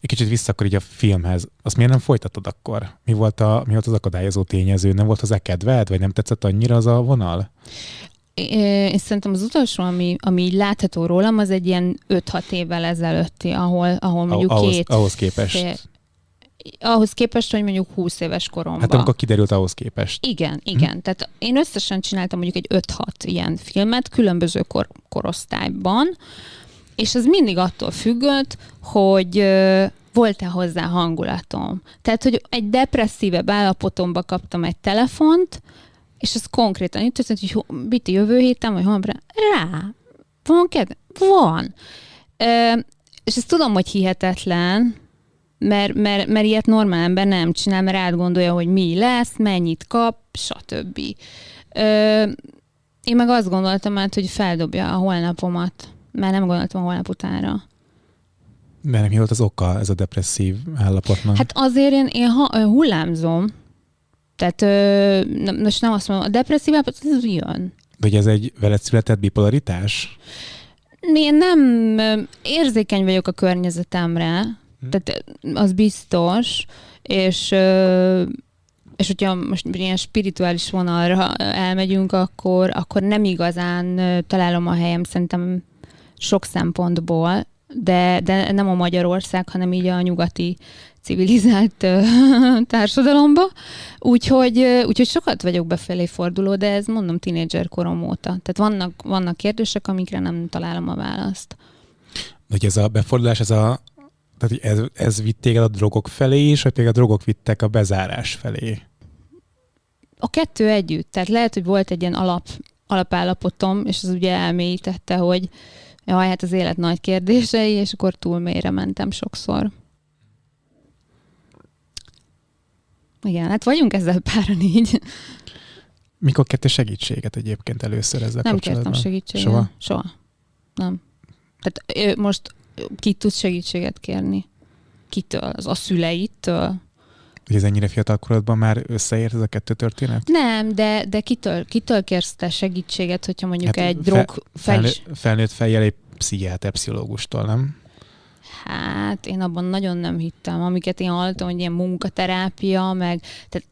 Egy kicsit vissza akkor így a filmhez. Azt miért nem folytatod akkor? Mi volt, a, mi volt az akadályozó tényező? Nem volt hozzá kedved, vagy nem tetszett annyira az a vonal? Én szerintem az utolsó, ami, ami így látható rólam, az egy ilyen 5-6 évvel ezelőtti, ahol, ahol mondjuk ahhoz, két... Ahhoz képest. Fél, ahhoz képest, hogy mondjuk 20 éves koromban. Hát amikor kiderült ahhoz képest. Igen, igen. Hm. Tehát én összesen csináltam mondjuk egy 5-6 ilyen filmet különböző kor- korosztályban, és ez mindig attól függött, hogy volt-e hozzá hangulatom. Tehát, hogy egy depresszívebb állapotomba kaptam egy telefont, és ez konkrétan itt hogy Biti jövő héten, vagy holnapra, rá, van kedve? Van. Ö, és ezt tudom, hogy hihetetlen, mert, mert, mert ilyet normál ember nem csinál, mert átgondolja, hogy mi lesz, mennyit kap, stb. Ö, én meg azt gondoltam át, hogy feldobja a holnapomat. Mert nem gondoltam holnap utára. Mert mi volt az oka ez a depresszív állapotnak? Hát azért én, én ha, hullámzom. Tehát ö, most nem azt mondom, a depresszív állapot, ez jön. Vagy ez egy veled született bipolaritás? Én nem érzékeny vagyok a környezetemre, hm. tehát az biztos, és és hogyha most ilyen spirituális vonalra elmegyünk, akkor, akkor nem igazán találom a helyem szerintem sok szempontból, de, de nem a Magyarország, hanem így a nyugati civilizált [LAUGHS] társadalomba. Úgyhogy, úgyhogy sokat vagyok befelé forduló, de ez mondom tínédzser korom óta. Tehát vannak, vannak kérdések, amikre nem találom a választ. Hogy ez a befordulás, ez a tehát ez, ez vitt téged a drogok felé is, vagy pedig a drogok vittek a bezárás felé? A kettő együtt. Tehát lehet, hogy volt egy ilyen alap, alapállapotom, és az ugye elmélyítette, hogy jaj, hát az élet nagy kérdései, és akkor túl mélyre mentem sokszor. Igen, hát vagyunk ezzel páran így. Mikor kérte segítséget egyébként először ezzel Nem kértem segítséget. Soha? Soha. Nem. Tehát most ki tudsz segítséget kérni? Kitől? Az a szüleitől? Hogy ez ennyire fiatal korodban már összeért ez a kettő történet? Nem, de, de kitől, kitől kérsz te segítséget, hogyha mondjuk hát egy drog fel... Felnőtt, felnőtt fejjel egy pszichiáter, pszichológustól, nem? Hát én abban nagyon nem hittem, amiket én hallottam, hogy ilyen munkaterápia, meg tehát,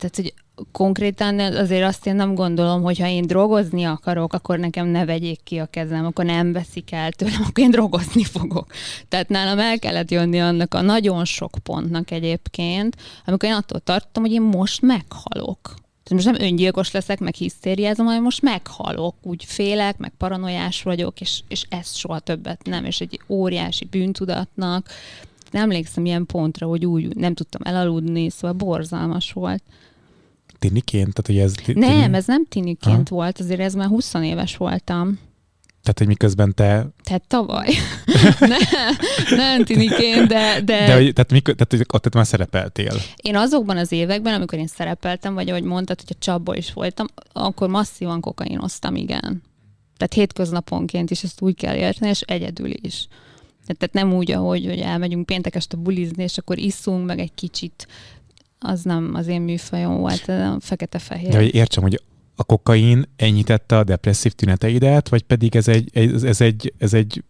tehát hogy konkrétan azért azt én nem gondolom, hogy ha én drogozni akarok, akkor nekem ne vegyék ki a kezem, akkor nem veszik el tőlem, akkor én drogozni fogok. Tehát nálam el kellett jönni annak a nagyon sok pontnak egyébként, amikor én attól tartottam, hogy én most meghalok. Tehát most nem öngyilkos leszek, meg hisztériázom, hanem most meghalok, úgy félek, meg paranoiás vagyok, és, és ezt soha többet nem, és egy óriási bűntudatnak. Nem emlékszem ilyen pontra, hogy úgy nem tudtam elaludni, szóval borzalmas volt tiniként? Tehát, hogy ez tini... Nem, ez nem tiniként ha? volt, azért ez már 20 éves voltam. Tehát, hogy miközben te... Tehát tavaly. [LAUGHS] nem, nem tiniként, de... De, de hogy, tehát, mikor, tehát, hogy ott már szerepeltél. Én azokban az években, amikor én szerepeltem, vagy ahogy mondtad, hogy a csapból is voltam, akkor masszívan kokainoztam, igen. Tehát hétköznaponként is ezt úgy kell érteni, és egyedül is. Tehát nem úgy, ahogy hogy elmegyünk péntek este bulizni, és akkor iszunk, meg egy kicsit az nem az én műfajom volt, a fekete-fehér. De hogy értsem, hogy a kokain enyhítette a depresszív tüneteidet, vagy pedig ez egy, ez, ez egy, ez egy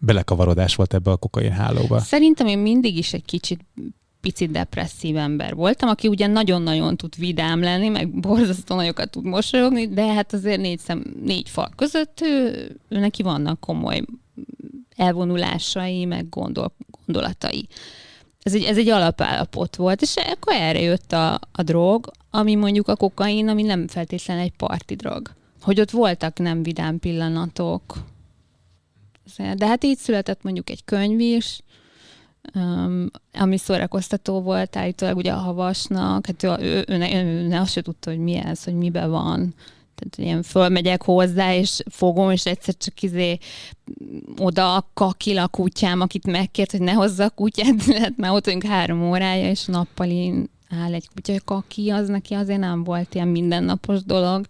belekavarodás volt ebbe a kokain hálóba? Szerintem én mindig is egy kicsit picit depresszív ember voltam, aki ugye nagyon-nagyon tud vidám lenni, meg borzasztó nagyokat tud mosolyogni, de hát azért négy, szem, négy fal között ő, ő neki vannak komoly elvonulásai, meg gondol, gondolatai ez egy, ez egy alapállapot volt, és akkor erre jött a, a drog, ami mondjuk a kokain, ami nem feltétlenül egy parti drog. Hogy ott voltak nem vidám pillanatok. De hát így született mondjuk egy könyv is, um, ami szórakoztató volt állítólag ugye a havasnak, hát ő, ő, ő, ő, ő, ő azt se tudta, hogy mi ez, hogy mibe van. Tehát ilyen fölmegyek hozzá, és fogom, és egyszer csak izé oda kakil a kutyám, akit megkért, hogy ne hozza a kutyát, lehet [LAUGHS] már ott vagyunk három órája, és nappali áll egy kutya, kaki, az neki azért nem volt ilyen mindennapos dolog.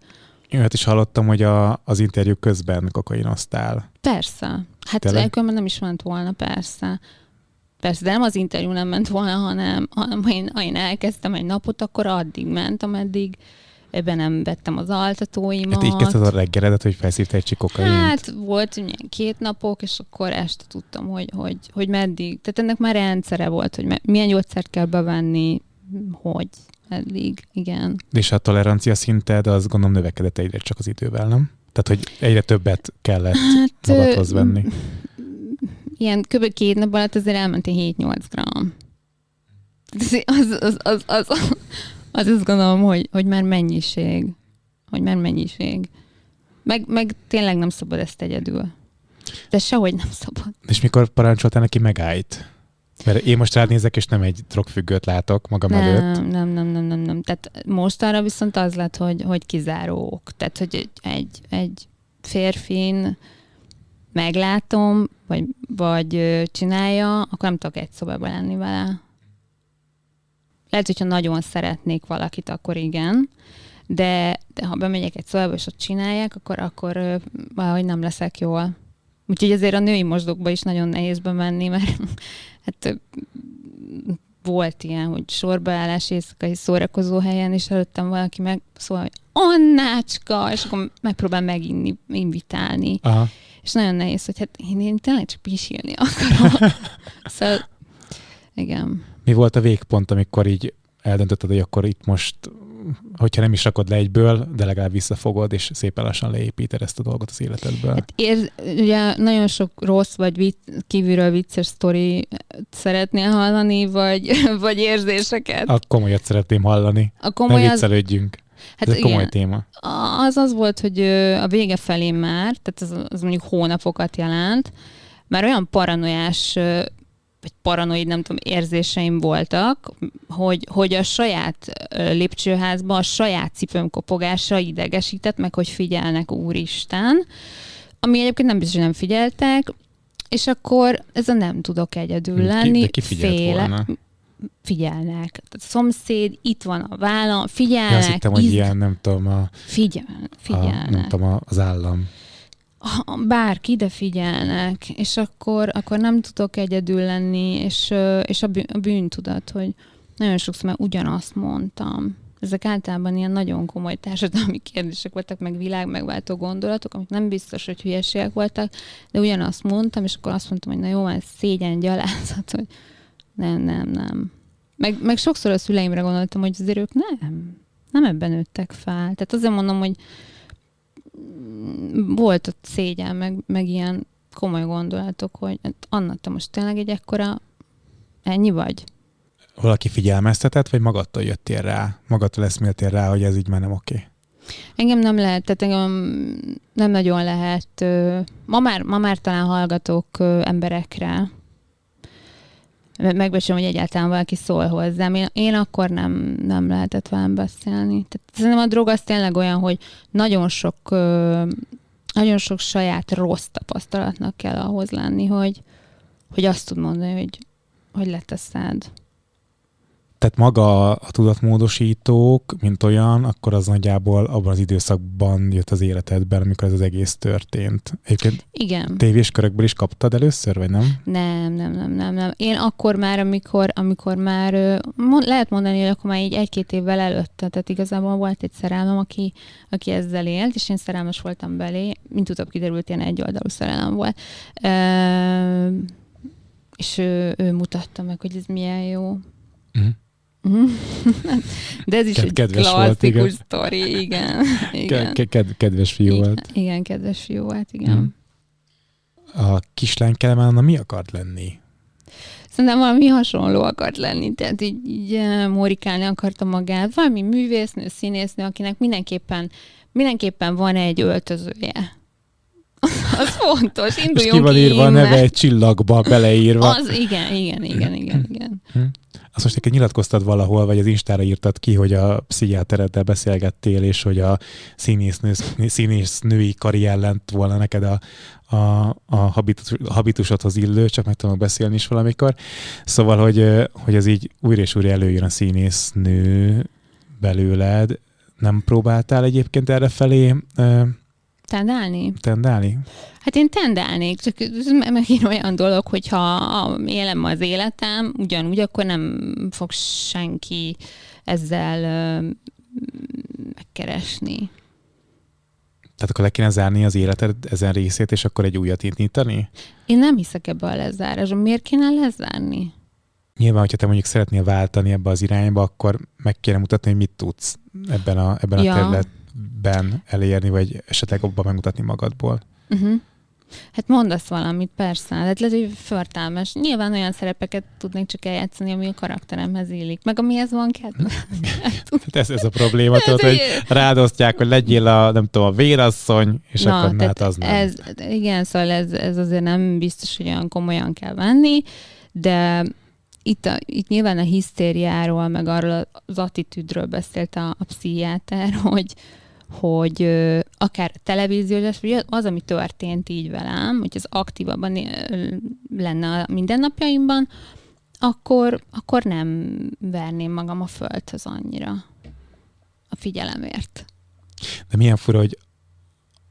Én hát is hallottam, hogy a, az interjú közben kokainoztál. Persze. Hát elkülönben nem is ment volna, persze. Persze, de nem az interjú nem ment volna, hanem, hanem ha én, ha én elkezdtem egy napot, akkor addig ment, ameddig ebben nem vettem az altatóimat. Hát így kezdted a reggeledet, hogy felszívta egy csikokaint? Hát volt ilyen két napok, és akkor este tudtam, hogy, hogy, hogy meddig. Tehát ennek már rendszere volt, hogy milyen gyógyszert kell bevenni, hogy eddig, igen. És a tolerancia szinted az gondolom növekedett egyre csak az idővel, nem? Tehát, hogy egyre többet kellett hát, magadhoz venni. Ilyen kb. két nap alatt azért elment 7-8 gram. Az, az, az, az, az, az azt gondolom, hogy, hogy már mennyiség. Hogy már mennyiség. Meg, meg tényleg nem szabad ezt egyedül. De sehogy nem szabad. És mikor parancsoltál neki megállt? Mert én most rád nézek, és nem egy drogfüggőt látok magam nem, előtt. Nem, nem, nem, nem, nem. Tehát most arra viszont az lett, hogy, hogy kizárók. Tehát, hogy egy, egy, egy férfin meglátom, vagy, vagy csinálja, akkor nem tudok egy szobában lenni vele. Lehet, hogyha nagyon szeretnék valakit, akkor igen, de, de ha bemegyek egy szobába, és ott csinálják, akkor, akkor valahogy nem leszek jól. Úgyhogy azért a női mosdókba is nagyon nehéz bemenni, mert [LAUGHS] hát volt ilyen, hogy sorbaállás éjszakai szórakozó helyen, és előttem valaki meg szól, hogy Annácska, és akkor megpróbál meginni, invitálni. Aha. És nagyon nehéz, hogy hát én, én tényleg csak pisilni akarom. [LAUGHS] szóval, igen. Mi volt a végpont, amikor így eldöntötted, hogy akkor itt most hogyha nem is rakod le egyből, de legalább visszafogod, és szépen lassan leépíted ezt a dolgot az életedből. Hát ér, ugye nagyon sok rossz vagy vicc, kívülről vicces sztori szeretnél hallani, vagy, [LAUGHS] vagy érzéseket? A komolyat szeretném hallani. A komoly ne viccelődjünk. Hát Ez egy komoly téma. Az az volt, hogy a vége felé már, tehát az, az mondjuk hónapokat jelent, már olyan paranoiás vagy paranoid, nem tudom, érzéseim voltak, hogy, hogy a saját lépcsőházban a saját cipőm kopogása idegesített, meg hogy figyelnek, úristen, ami egyébként nem biztos, hogy nem figyeltek, és akkor ez a nem tudok egyedül lenni. Ki, de ki féle, volna? Figyelnek. Tehát a szomszéd itt van a vállam, figyelnek. Ja, azt hittem, hogy ilyen, nem tudom, a, figyel, figyelnek. A, nem tudom, az állam bárki ide figyelnek, és akkor, akkor nem tudok egyedül lenni, és, és a, bűn, a bűntudat, hogy nagyon sokszor már ugyanazt mondtam. Ezek általában ilyen nagyon komoly társadalmi kérdések voltak, meg világ megváltó gondolatok, amik nem biztos, hogy hülyeségek voltak, de ugyanazt mondtam, és akkor azt mondtam, hogy na jó, ez szégyen, gyalázat, hogy nem, nem, nem. Meg, meg sokszor a szüleimre gondoltam, hogy azért ők nem, nem ebben nőttek fel. Tehát azért mondom, hogy volt ott szégyen, meg, meg ilyen komoly gondolatok, hogy hát Anna, te most tényleg egy ekkora ennyi vagy? Valaki figyelmeztetett, vagy magadtól jöttél rá? Magadtól eszméltél rá, hogy ez így már nem oké? Okay? Engem nem lehet, tehát engem nem nagyon lehet. Ma már, ma már talán hallgatok emberekre, megbecsülöm, hogy egyáltalán valaki szól hozzám. Én, én akkor nem, nem lehetett velem beszélni. Tehát szerintem a drog az tényleg olyan, hogy nagyon sok, nagyon sok saját rossz tapasztalatnak kell ahhoz lenni, hogy, hogy azt tud mondani, hogy, hogy leteszed tehát maga a tudatmódosítók, mint olyan, akkor az nagyjából abban az időszakban jött az életedben, amikor ez az egész történt. Egyébként Igen. tévés körökből is kaptad először, vagy nem? Nem, nem, nem, nem, nem. Én akkor már, amikor, amikor már, lehet mondani, hogy akkor már így egy-két évvel előtte, tehát igazából volt egy szerelmem, aki, aki ezzel élt, és én szerelmes voltam belé, mint utóbb kiderült, ilyen egy oldalú szerelem volt. és ő, ő mutatta meg, hogy ez milyen jó. Uh-huh. [LAUGHS] De ez is egy kedves klasszikus volt, sztori, igen. igen. Ked- kedves fiú igen, volt. Igen, kedves fiú volt, igen. Mm. A kislány Kelemána mi akart lenni? Szerintem valami hasonló akart lenni, tehát így, így eh, morikálni akarta magát. Valami művésznő, színésznő, akinek mindenképpen, mindenképpen van egy öltözője. [LAUGHS] Az fontos, induljunk És ki van írva a neve egy csillagba beleírva. Az, igen, igen, igen, igen, igen. Hm? Azt most neked nyilatkoztad valahol, vagy az Instára írtad ki, hogy a pszichiátereddel beszélgettél, és hogy a színésznő, színésznői karrier lent volna neked a, a, a habitus, habitusodhoz illő, csak meg tudom beszélni is valamikor. Szóval, hogy, hogy ez így újra és újra előjön a színésznő belőled. Nem próbáltál egyébként erre felé Tendálni? Tendálni? Hát én tendálnék, csak ez megint olyan dolog, hogyha élem az életem, ugyanúgy, akkor nem fog senki ezzel megkeresni. Tehát akkor le kéne zárni az életed ezen részét, és akkor egy újat nyitani? Én nem hiszek ebbe a lezárásba. Miért kéne lezárni? Nyilván, hogyha te mondjuk szeretnél váltani ebbe az irányba, akkor meg kéne mutatni, hogy mit tudsz ebben a, ebben ja. a területben ben elérni, vagy esetleg abban megmutatni magadból. Uh-huh. Hát mondasz valamit, persze. Hát lehet, hogy förtelmes. Nyilván olyan szerepeket tudnék csak eljátszani, ami a karakteremhez illik. Meg amihez van kedve. [LAUGHS] hát ez, ez a probléma, tudod, hogy rádosztják, hogy legyél a, nem tudom, a vérasszony, és Na, akkor hát az nem. Ez, igen, szóval ez, ez azért nem biztos, hogy olyan komolyan kell venni, de itt, a, itt nyilván a hisztériáról, meg arról az attitűdről beszélt a, a pszichiáter, [LAUGHS] hogy, hogy akár televíziós, vagy az, ami történt így velem, hogy az aktívabban lenne a mindennapjaimban, akkor, akkor nem verném magam a földhöz annyira a figyelemért. De milyen fura, hogy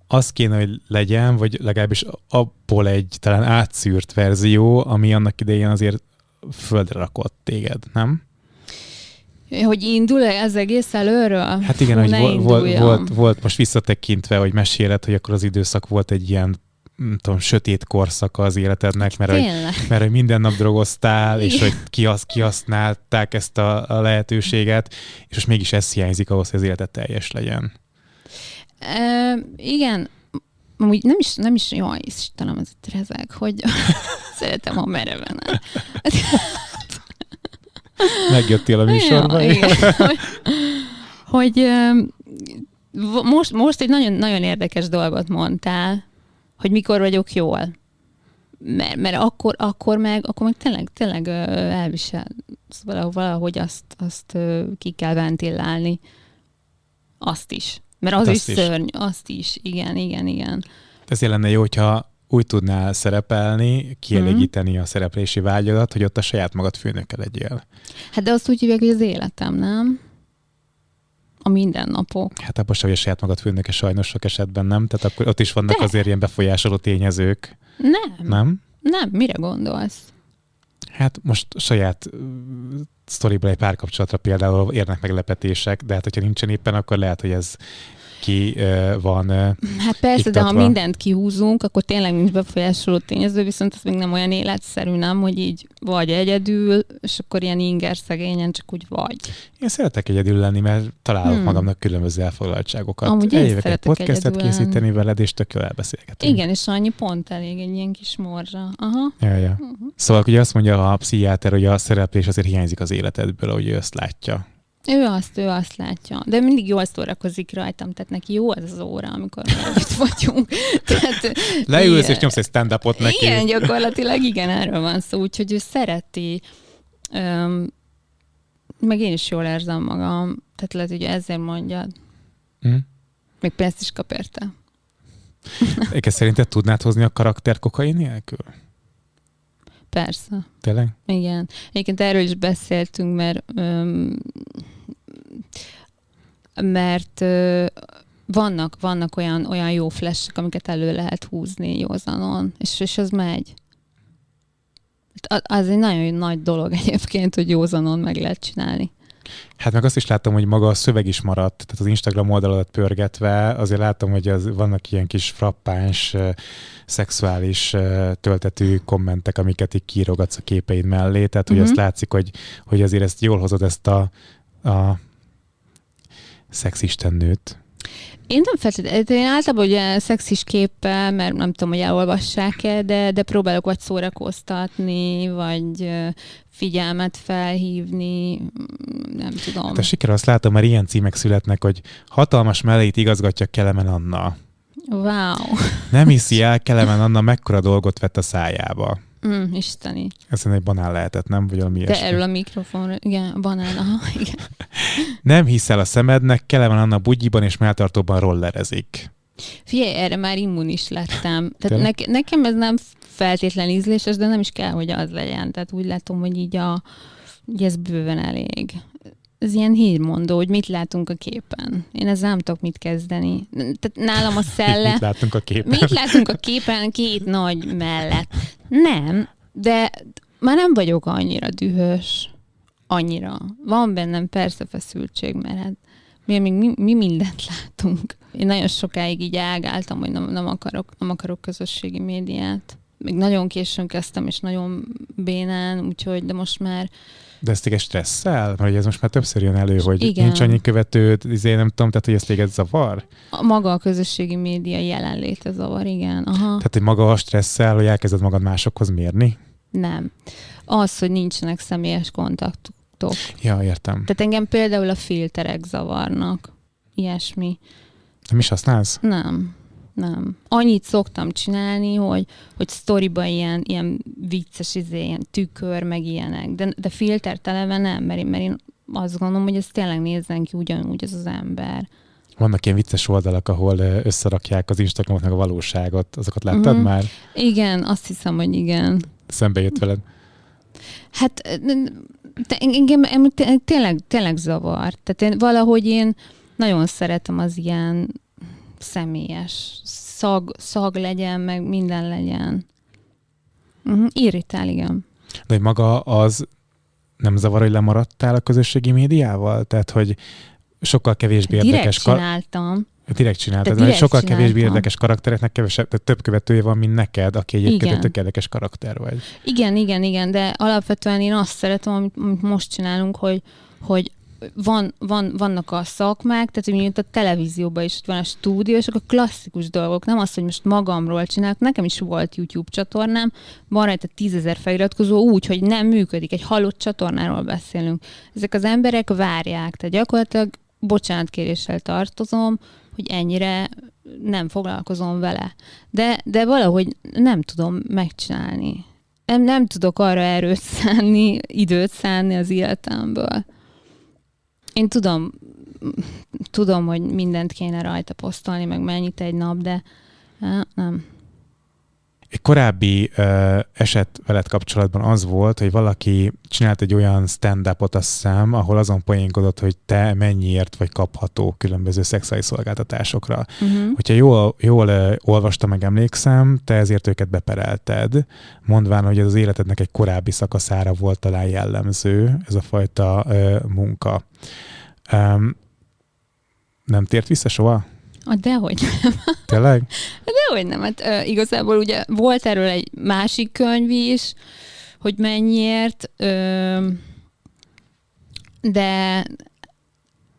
az kéne, hogy legyen, vagy legalábbis abból egy talán átszűrt verzió, ami annak idején azért földre rakott téged, nem? Hogy indul ez egész előről? Hát igen, Hú, hogy volt, volt, volt, volt most visszatekintve, hogy meséled, hogy akkor az időszak volt egy ilyen nem tudom, sötét korszaka az életednek, mert, hogy, mert hogy minden nap drogoztál, és hogy kiasz, kihasználták ezt a, a lehetőséget, és most mégis ez hiányzik ahhoz, hogy az életed teljes legyen. E, igen, Amúgy nem is, nem is, jó, Istenem, ez itt rezeg, hogy [LAUGHS] szeretem, ha mereven. Megjöttél a műsorba. Ja, [LAUGHS] hogy, hogy most, most egy nagyon, nagyon érdekes dolgot mondtál, hogy mikor vagyok jól. Mert, mert akkor, akkor meg, akkor meg tényleg, tényleg elvisel. Valahogy, valahogy azt, azt ki kell ventilálni. Azt is. Mert az azt is, is szörny, azt is. Igen, igen, igen. Ezért lenne jó, hogyha úgy tudnál szerepelni, kielégíteni mm. a szereplési vágyadat, hogy ott a saját magad főnöke legyél. Hát de azt úgy hívják, hogy az életem, nem? A mindennapok. Hát abban sem, hogy a saját magad főnöke sajnos sok esetben nem, tehát akkor ott is vannak de. azért ilyen befolyásoló tényezők. Nem. Nem? Nem, mire gondolsz? Hát most saját sztoriból egy párkapcsolatra például érnek meglepetések, de hát hogyha nincsen éppen, akkor lehet, hogy ez ki van Hát persze, iktatva. de ha mindent kihúzunk, akkor tényleg nincs befolyásoló tényező, viszont ez még nem olyan életszerű, nem, hogy így vagy egyedül, és akkor ilyen inger szegényen csak úgy vagy. Én szeretek egyedül lenni, mert találok hmm. magamnak különböző elfoglaltságokat. Amúgy Eljövök egy podcastet készíteni veled, és tök jól elbeszélgetünk. Igen, és annyi pont elég egy ilyen kis morzsa. Aha. Ja, ja. Uh-huh. Szóval ugye azt mondja a pszichiáter, hogy a szereplés azért hiányzik az életedből, ahogy ő ezt látja. Ő azt, ő azt látja. De mindig jól szórakozik rajtam, tehát neki jó az az óra, amikor itt [LAUGHS] vagyunk. Tehát, Leülsz és nyomsz egy stand neki. Igen, gyakorlatilag igen, erről van szó, úgyhogy ő szereti, öm, meg én is jól érzem magam, tehát lehet, hogy ezért mondjad. Mm. Még pénzt is kap érte. Éke szerinted tudnád hozni a karakter kokain nélkül? Persze. Tényleg? Igen. Egyébként erről is beszéltünk, mert öm, mert ö, vannak, vannak olyan, olyan jó flashek, amiket elő lehet húzni józanon, és, és az megy. Az egy nagyon nagy dolog egyébként, hogy józanon meg lehet csinálni. Hát meg azt is láttam, hogy maga a szöveg is maradt, tehát az Instagram oldaladat pörgetve, azért látom, hogy az, vannak ilyen kis frappáns, szexuális töltetű kommentek, amiket így kírogatsz a képeid mellé, tehát hogy mm-hmm. azt látszik, hogy, hogy azért ezt jól hozod ezt a, a szexistennőt. Én nem feltétlenül, én általában ugye szexis képpel, mert nem tudom, hogy elolvassák-e, de, de próbálok vagy szórakoztatni, vagy figyelmet felhívni, nem tudom. Hát a siker azt látom, mert ilyen címek születnek, hogy hatalmas melleit igazgatja Kelemen Anna. Wow. Nem hiszi [LAUGHS] el, Kelemen Anna mekkora dolgot vett a szájába. Mm, isteni. Ez egy banán lehetett, nem? Vagy valami De erről a mikrofonról, igen, banán, aha, [LAUGHS] igen. nem hiszel a szemednek, Kelemen Anna bugyiban és melltartóban rollerezik. Figyelj, erre már immunis lettem. Tehát ne, nekem ez nem feltétlen ízléses, de nem is kell, hogy az legyen. Tehát úgy látom, hogy így a, hogy ez bőven elég. Ez ilyen hírmondó, hogy mit látunk a képen. Én ezzel nem tudok mit kezdeni. Tehát nálam a szelle... mit látunk a képen? Mit látunk a képen két nagy mellett? Nem, de már nem vagyok annyira dühös. Annyira. Van bennem persze feszültség, mert hát mi, mi, mi mindent látunk. Én nagyon sokáig így ágáltam, hogy nem, nem, akarok, nem akarok közösségi médiát. Még nagyon későn kezdtem, és nagyon bénán, úgyhogy, de most már de ezt téged stresszel? Mert ez most már többször jön elő, hogy Igen. nincs annyi követőd, izé nem tudom, tehát hogy ezt téged zavar? A maga a közösségi média jelenléte zavar, igen. Aha. Tehát, hogy maga a stresszel, hogy elkezded magad másokhoz mérni? Nem. Az, hogy nincsenek személyes kontaktok. Ja, értem. Tehát engem például a filterek zavarnak. Ilyesmi. Nem is használsz? Nem nem. Annyit szoktam csinálni, hogy, hogy sztoriba ilyen, ilyen vicces, izé, ilyen tükör, meg ilyenek, de, de filter televe nem, mert én, mert én azt gondolom, hogy ez tényleg nézzen ki ugyanúgy az az ember. Vannak ilyen vicces oldalak, ahol összerakják az Instagramot a valóságot. Azokat láttad uh-huh. már? Igen, azt hiszem, hogy igen. Szembe jött veled? Hát engem, engem tényleg, tényleg zavar. Tehát én, valahogy én nagyon szeretem az ilyen személyes. Szag, szag legyen, meg minden legyen. Uh-huh. Irritál, igen. De hogy maga az nem zavar, hogy lemaradtál a közösségi médiával? Tehát, hogy sokkal kevésbé Direkt érdekes... csináltam. Direkt csináltad, direkt mert sokkal csináltam. kevésbé érdekes karaktereknek kevesebb, tehát több követője van, mint neked, aki egyébként egy tök érdekes karakter vagy. Igen, igen, igen, de alapvetően én azt szeretem, amit, amit most csinálunk, hogy, hogy van, van, vannak a szakmák, tehát hogy mint a televízióban is ott van a stúdió, és akkor klasszikus dolgok, nem az, hogy most magamról csinálok, nekem is volt YouTube csatornám, van rajta tízezer feliratkozó úgy, hogy nem működik, egy halott csatornáról beszélünk. Ezek az emberek várják, tehát gyakorlatilag bocsánatkéréssel tartozom, hogy ennyire nem foglalkozom vele. De, de valahogy nem tudom megcsinálni. Nem, nem tudok arra erőt szánni, időt szánni az életemből. Én tudom, tudom, hogy mindent kéne rajta posztolni, meg mennyit egy nap, de eh, nem. Egy korábbi uh, eset veled kapcsolatban az volt, hogy valaki csinált egy olyan stand-upot, azt hiszem, ahol azon poénkodott, hogy te mennyiért vagy kapható különböző szexuális szolgáltatásokra. Uh-huh. Hogyha jól, jól uh, olvastam, meg emlékszem, te ezért őket beperelted, mondván, hogy ez az életednek egy korábbi szakaszára volt talán jellemző, ez a fajta uh, munka. Um, nem tért vissza soha? Ah, dehogy [LAUGHS] Tényleg? Dehogy nem, hát ö, igazából ugye volt erről egy másik könyv is, hogy mennyiért, ö, de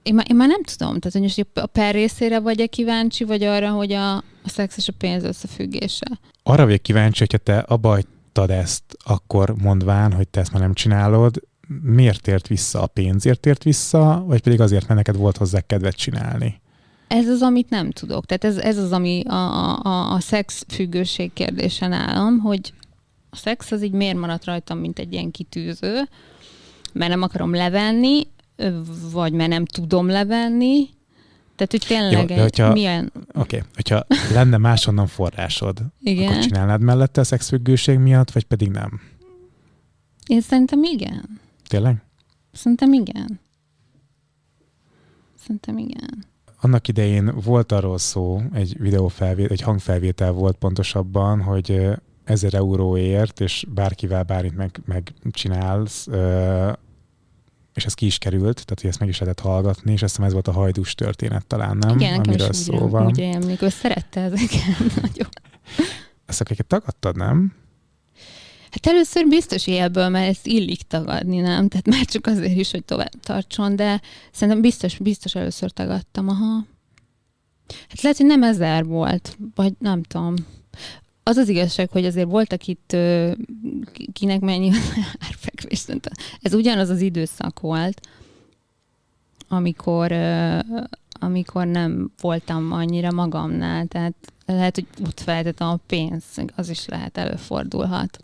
én már, én már nem tudom, tehát hogy most a per részére vagy-e kíváncsi, vagy arra, hogy a, a szex és a pénz összefüggése. Arra vagyok kíváncsi, hogyha te abba hagytad ezt, akkor mondván, hogy te ezt már nem csinálod, miért tért vissza? A pénzért tért vissza, vagy pedig azért, mert neked volt hozzá kedvet csinálni? Ez az, amit nem tudok. Tehát ez, ez az, ami a, a, a, szex függőség kérdése nálam, hogy a szex az így miért maradt rajtam, mint egy ilyen kitűző, mert nem akarom levenni, vagy mert nem tudom levenni. Tehát, hogy tényleg Jó, egy, hogyha- milyen... Oké, okay. hogyha lenne máshonnan forrásod, Igen. akkor csinálnád mellette a szexfüggőség miatt, vagy pedig nem? Én szerintem igen. Tényleg? Szerintem igen. Szerintem igen. Annak idején volt arról szó, egy videófelvétel, egy hangfelvétel volt pontosabban, hogy 1000 euróért, és bárkivel bármit meg, megcsinálsz, és ez ki is került, tehát hogy ezt meg is lehetett hallgatni, és azt hiszem ez volt a hajdús történet talán, nem? igen, Amiről is szó úgy, van. úgy emlék, ő szerette ezeket [LAUGHS] nagyon. Ezt akiket tagadtad, nem? Hát először biztos élből, mert ezt illik tagadni, nem? Tehát már csak azért is, hogy tovább tartson, de szerintem biztos, biztos először tagadtam, aha. Hát lehet, hogy nem ezer volt, vagy nem tudom. Az az igazság, hogy azért voltak itt, kinek mennyi [LAUGHS] árfekvés. Ez ugyanaz az időszak volt, amikor, amikor nem voltam annyira magamnál, tehát lehet, hogy ott feltettem a pénzt, az is lehet, előfordulhat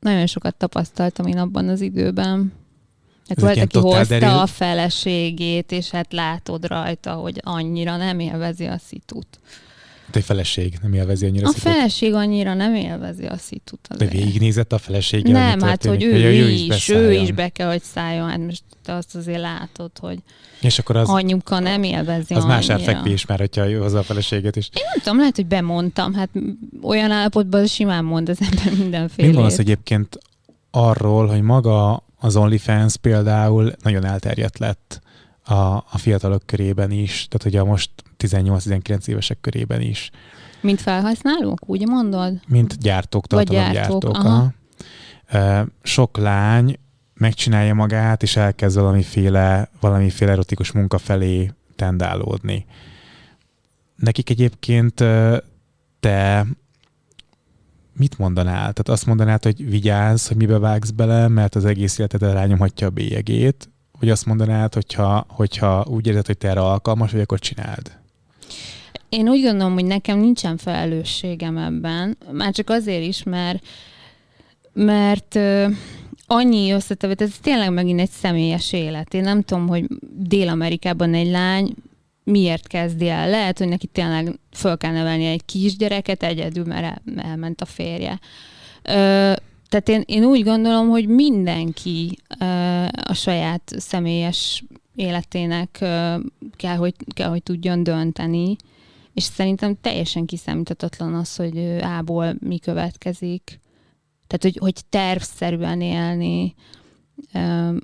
nagyon sokat tapasztaltam én abban az időben. Hát volt, aki hozta derül- a feleségét, és hát látod rajta, hogy annyira nem élvezi a szitut. Egy feleség nem élvezi annyira A szitut. feleség annyira nem élvezi a szitut. De Azért. végignézett a feleséggel, Nem, hát, hogy történik? ő, Vagy is, ő beszálljon. is be kell, hogy szálljon. Hát most te azt azért látod, hogy És akkor az, anyuka nem élvezi az más annyira. elfekvés már, hogyha ő hozza a feleséget is. Én nem tudom, lehet, hogy bemondtam. Hát olyan állapotban simán mond az ember mindenféle. Mi gondolsz egyébként arról, hogy maga az OnlyFans például nagyon elterjedt lett a, a fiatalok körében is, tehát ugye a most 18-19 évesek körében is, Mint felhasználók, úgy mondod? mint gyártók, tartalomgyártók. gyártók, aha. Sok lány megcsinálja magát, és elkezd valamiféle, valamiféle erotikus munka felé tendálódni. Nekik egyébként te mit mondanál? Tehát azt mondanád, hogy vigyázz, hogy mibe vágsz bele, mert az egész életed rányomhatja a bélyegét, vagy azt mondanád, hogyha, hogyha úgy érzed, hogy te erre alkalmas vagy, akkor csináld. Én úgy gondolom, hogy nekem nincsen felelősségem ebben, már csak azért is, mert, mert annyi összetevőt, ez tényleg megint egy személyes élet. Én nem tudom, hogy Dél-Amerikában egy lány miért kezdi el. Lehet, hogy neki tényleg föl kell nevelni egy kisgyereket egyedül, mert el, elment a férje. Tehát én, én úgy gondolom, hogy mindenki a saját személyes életének kell, hogy, kell, hogy tudjon dönteni. és szerintem teljesen kiszámíthatatlan az, hogy A-ból mi következik. Tehát, hogy, hogy tervszerűen élni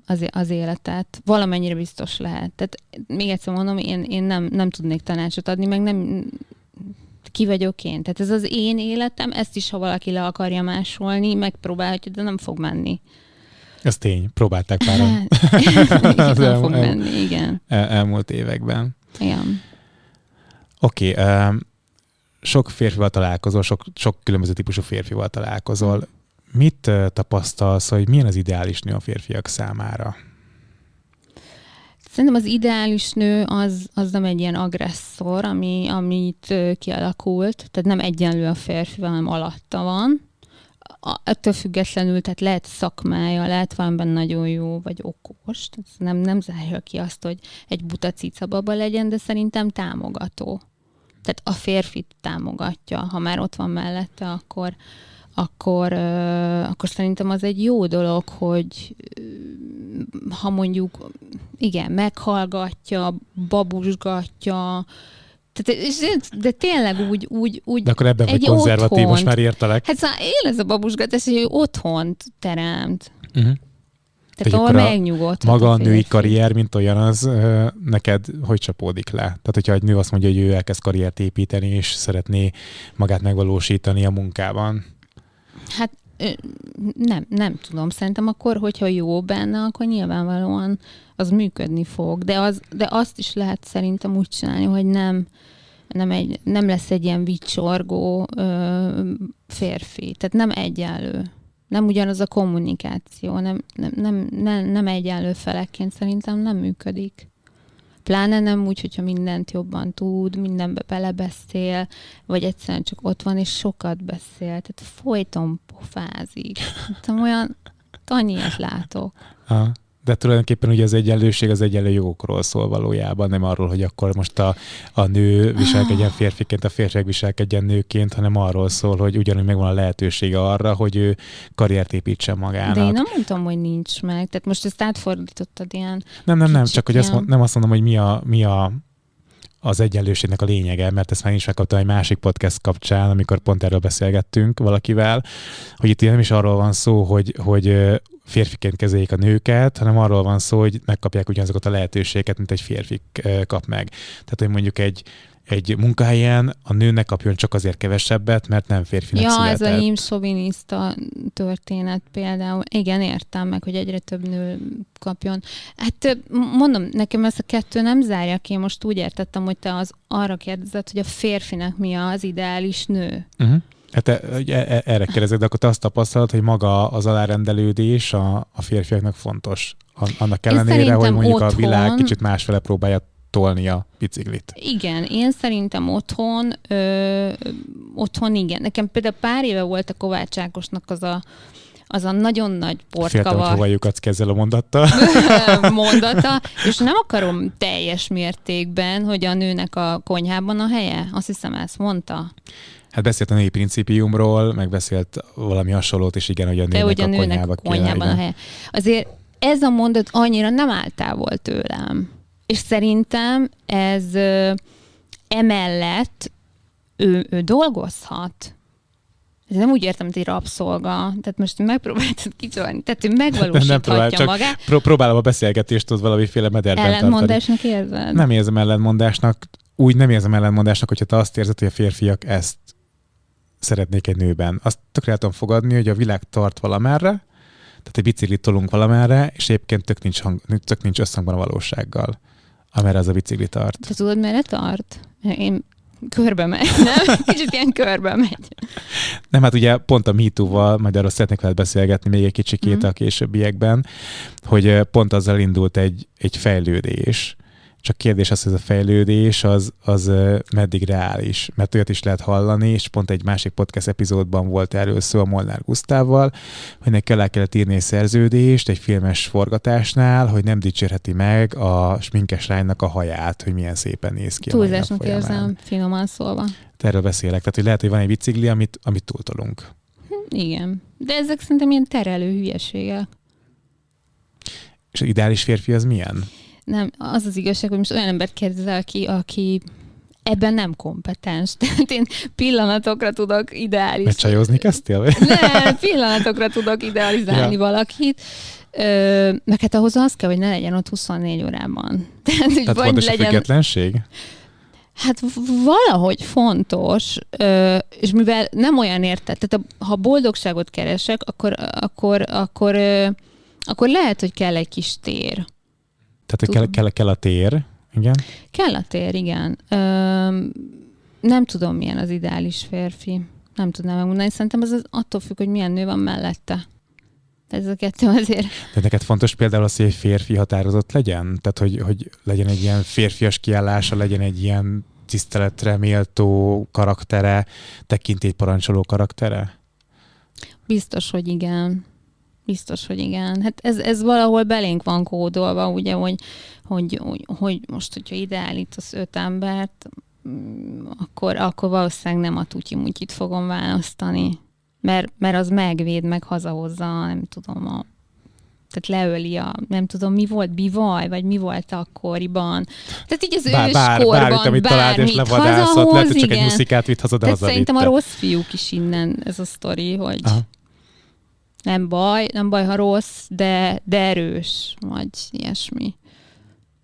az, az életet. Valamennyire biztos lehet. Tehát még egyszer mondom, én, én nem, nem tudnék tanácsot adni, meg nem ki vagyok én. Tehát ez az én életem, ezt is, ha valaki le akarja másolni, megpróbálhatja, de nem fog menni. Ez tény, próbálták pár [LAUGHS] [LAUGHS] az el, fog el, menni, igen. El, elmúlt években. Igen. Oké, okay, um, sok férfival találkozol, sok, sok különböző típusú férfival találkozol. Mit uh, tapasztalsz, hogy milyen az ideális nő a férfiak számára? Szerintem az ideális nő az, az nem egy ilyen agresszor, ami, amit kialakult, tehát nem egyenlő a férfi, hanem alatta van. A, ettől függetlenül, tehát lehet szakmája, lehet valamiben nagyon jó, vagy okos. Nem, nem zárja ki azt, hogy egy buta cicababa legyen, de szerintem támogató. Tehát a férfit támogatja, ha már ott van mellette, akkor, akkor, akkor szerintem az egy jó dolog, hogy ha mondjuk, igen, meghallgatja, babusgatja, tehát, de tényleg úgy, úgy, úgy De akkor ebben vagy konzervatív, otthont, most már értelek. Hát szóval él ez a babusgatás, hogy otthont teremt. Uh-huh. Tehát ahol megnyugodt. Maga a női karrier, mint olyan, az neked hogy csapódik le? Tehát, hogyha egy nő azt mondja, hogy ő elkezd karriert építeni, és szeretné magát megvalósítani a munkában. Hát nem, nem tudom. Szerintem akkor, hogyha jó benne, akkor nyilvánvalóan az működni fog. De, az, de azt is lehet szerintem úgy csinálni, hogy nem, nem, egy, nem lesz egy ilyen vicsorgó ö, férfi. Tehát nem egyenlő. Nem ugyanaz a kommunikáció, nem, nem, nem, nem, nem egyenlő felekként szerintem nem működik. Pláne nem úgy, hogyha mindent jobban tud, mindenbe belebeszél, vagy egyszerűen csak ott van és sokat beszél. Tehát folyton pofázik. Tehát olyan annyiat látok. Ha. De tulajdonképpen ugye az egyenlőség az egyenlő jogokról szól valójában, nem arról, hogy akkor most a, a nő viselkedjen férfiként, a férfiak viselkedjen nőként, hanem arról szól, hogy ugyanúgy megvan a lehetősége arra, hogy ő karriert építsen magának. De én nem mondtam, hogy nincs meg. Tehát most ezt átfordítottad ilyen. Nem, nem, nem, csak hogy azt, mond, nem azt mondom, hogy mi a, mi a az egyenlőségnek a lényege, mert ezt már is megkaptam egy másik podcast kapcsán, amikor pont erről beszélgettünk valakivel, hogy itt nem is arról van szó, hogy, hogy férfiként kezeljék a nőket, hanem arról van szó, hogy megkapják ugyanazokat a lehetőségeket, mint egy férfi kap meg. Tehát, hogy mondjuk egy, egy munkahelyen a nőnek kapjon csak azért kevesebbet, mert nem férfinek ja, született. ez a imszoviniszta történet például. Igen, értem meg, hogy egyre több nő kapjon. Hát mondom, nekem ezt a kettő nem zárja ki. Most úgy értettem, hogy te az arra kérdezed, hogy a férfinek mi az ideális nő. Uh-huh. Hát e, e, erre kérdezek, de akkor te azt tapasztalod, hogy maga az alárendelődés a, a férfiaknak fontos. Annak ellenére, hogy mondjuk otthon, a világ kicsit másfele próbálja tolni a biciklit. Igen, én szerintem otthon, ö, otthon igen. Nekem például pár éve volt a Kovács Ákosnak az a az a nagyon nagy portkava. Féltem, ezzel a mondattal. [LAUGHS] mondata, és nem akarom teljes mértékben, hogy a nőnek a konyhában a helye. Azt hiszem, ezt mondta. Hát beszélt a női principiumról, meg beszélt valami hasonlót, és igen, hogy a nőnek, hogy a, nőnek konyhába a konyhában a helye. Azért ez a mondat annyira nem áll távol tőlem. És szerintem ez emellett ő, ő dolgozhat. Ez nem úgy értem, hogy egy rabszolga. Tehát most megpróbáltad kicsolni. Tehát ő megvalósíthatja nem, próbál, csak magát. Pró- próbálom a beszélgetést ott valamiféle mederben Ellentmondásnak tartani. érzed? Nem érzem ellentmondásnak. Úgy nem érzem ellentmondásnak, hogyha te azt érzed, hogy a férfiak ezt szeretnék egy nőben. Azt tökre tudom fogadni, hogy a világ tart valamerre, tehát egy biciklit tolunk valamerre, és egyébként tök nincs, hang, tök nincs összhangban a valósággal, amerre az a bicikli tart. Te tudod, merre tart? Én körbe megy, nem? [LAUGHS] Kicsit ilyen körbe megy. Nem, hát ugye pont a MeToo-val, majd arról szeretnék veled beszélgetni még egy kicsikét mm. a későbbiekben, hogy pont azzal indult egy, egy fejlődés, csak kérdés az, hogy ez a fejlődés az, az meddig reális, mert olyat is lehet hallani, és pont egy másik podcast epizódban volt erről szó a Molnár Gusztával, hogy neki alá kellett írni egy szerződést egy filmes forgatásnál, hogy nem dicsérheti meg a sminkes lánynak a haját, hogy milyen szépen néz ki. Túlzásnak érzem, finoman szólva. Te erről beszélek, tehát hogy lehet, hogy van egy bicikli, amit, amit túltolunk. Hm, igen, de ezek szerintem ilyen terelő hülyeségek. És az ideális férfi az milyen? Nem, az az igazság, hogy most olyan embert kérdezel ki, aki ebben nem kompetens. [LAUGHS] Tehát én pillanatokra tudok ideális... Mert csajozni kezdtél? [LAUGHS] Nem, pillanatokra tudok idealizálni ja. valakit. Ö, meg hát ahhoz az kell, hogy ne legyen ott 24 órában. [LAUGHS] Tehát, Tehát vagy legyen... függetlenség? Hát valahogy fontos, és mivel nem olyan érted, tehát ha boldogságot keresek, akkor, akkor, akkor, akkor lehet, hogy kell egy kis tér. Tehát kell, kell, kell a tér, igen? Kell a tér, igen. Ö, nem tudom, milyen az ideális férfi. Nem tudnám megmondani. Szerintem az, az attól függ, hogy milyen nő van mellette. Ez a kettő azért. De neked fontos például az, hogy egy férfi határozott legyen? Tehát, hogy, hogy legyen egy ilyen férfias kiállása, legyen egy ilyen tiszteletre méltó karaktere, parancsoló karaktere? Biztos, hogy igen. Biztos, hogy igen. Hát ez, ez valahol belénk van kódolva, ugye, hogy, hogy, hogy, hogy most, hogyha ideállítasz öt embert, mm, akkor, akkor valószínűleg nem a tutyi fogom választani mert, mert az megvéd, meg hazahozza, nem tudom, a tehát leöli a, nem tudom, mi volt, bivaj, vagy mi volt akkoriban. Tehát így az bár, őskorban, bár, bármit, amit talált és levadászott, lehet, hogy csak igen. egy muszikát vitt haza, de haza Szerintem a rossz fiúk is innen ez a sztori, hogy Aha. Nem baj, nem baj, ha rossz, de, de erős, vagy ilyesmi.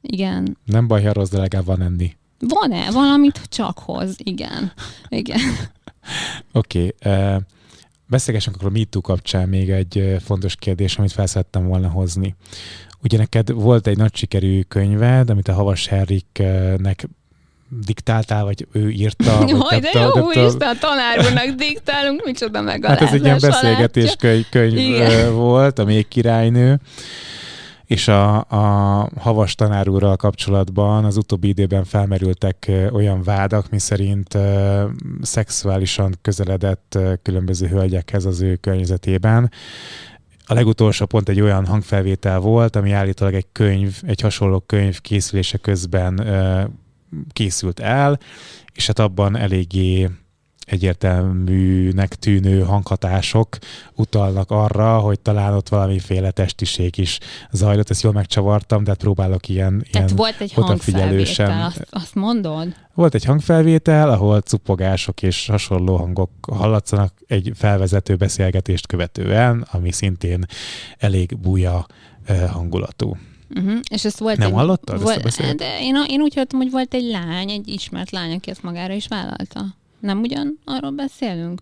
Igen. Nem baj, ha rossz, de legalább van enni. Van-e? Valamit csak hoz, igen. Igen. [LAUGHS] Oké. Okay, uh, Beszélgessünk akkor a MeToo kapcsán még egy fontos kérdés, amit felszerettem volna hozni. Ugye neked volt egy nagy sikerű könyved, amit a Havas Henriknek diktáltál, vagy ő írta. Vagy Jaj, de jó, de a tanár úrnak diktálunk, micsoda megalázás. Hát ez egy ilyen beszélgetés könyv, könyv volt, a Még királynő és a, a havas tanárúrral kapcsolatban az utóbbi időben felmerültek olyan vádak, miszerint szexuálisan közeledett különböző hölgyekhez az ő környezetében. A legutolsó pont egy olyan hangfelvétel volt, ami állítólag egy könyv, egy hasonló könyv készülése közben készült el, és hát abban eléggé egyértelműnek tűnő hanghatások utalnak arra, hogy talán ott valamiféle testiség is zajlott. Ezt jól megcsavartam, de hát próbálok ilyen, Tehát ilyen volt egy hangfelvétel, azt, azt mondod? Volt egy hangfelvétel, ahol cupogások és hasonló hangok hallatszanak egy felvezető beszélgetést követően, ami szintén elég buja hangulatú. Uh-huh. És ezt volt Nem egy, hallottad volt, ezt a De én, én úgy hallottam, hogy volt egy lány, egy ismert lány, aki ezt magára is vállalta. Nem ugyan arról beszélünk?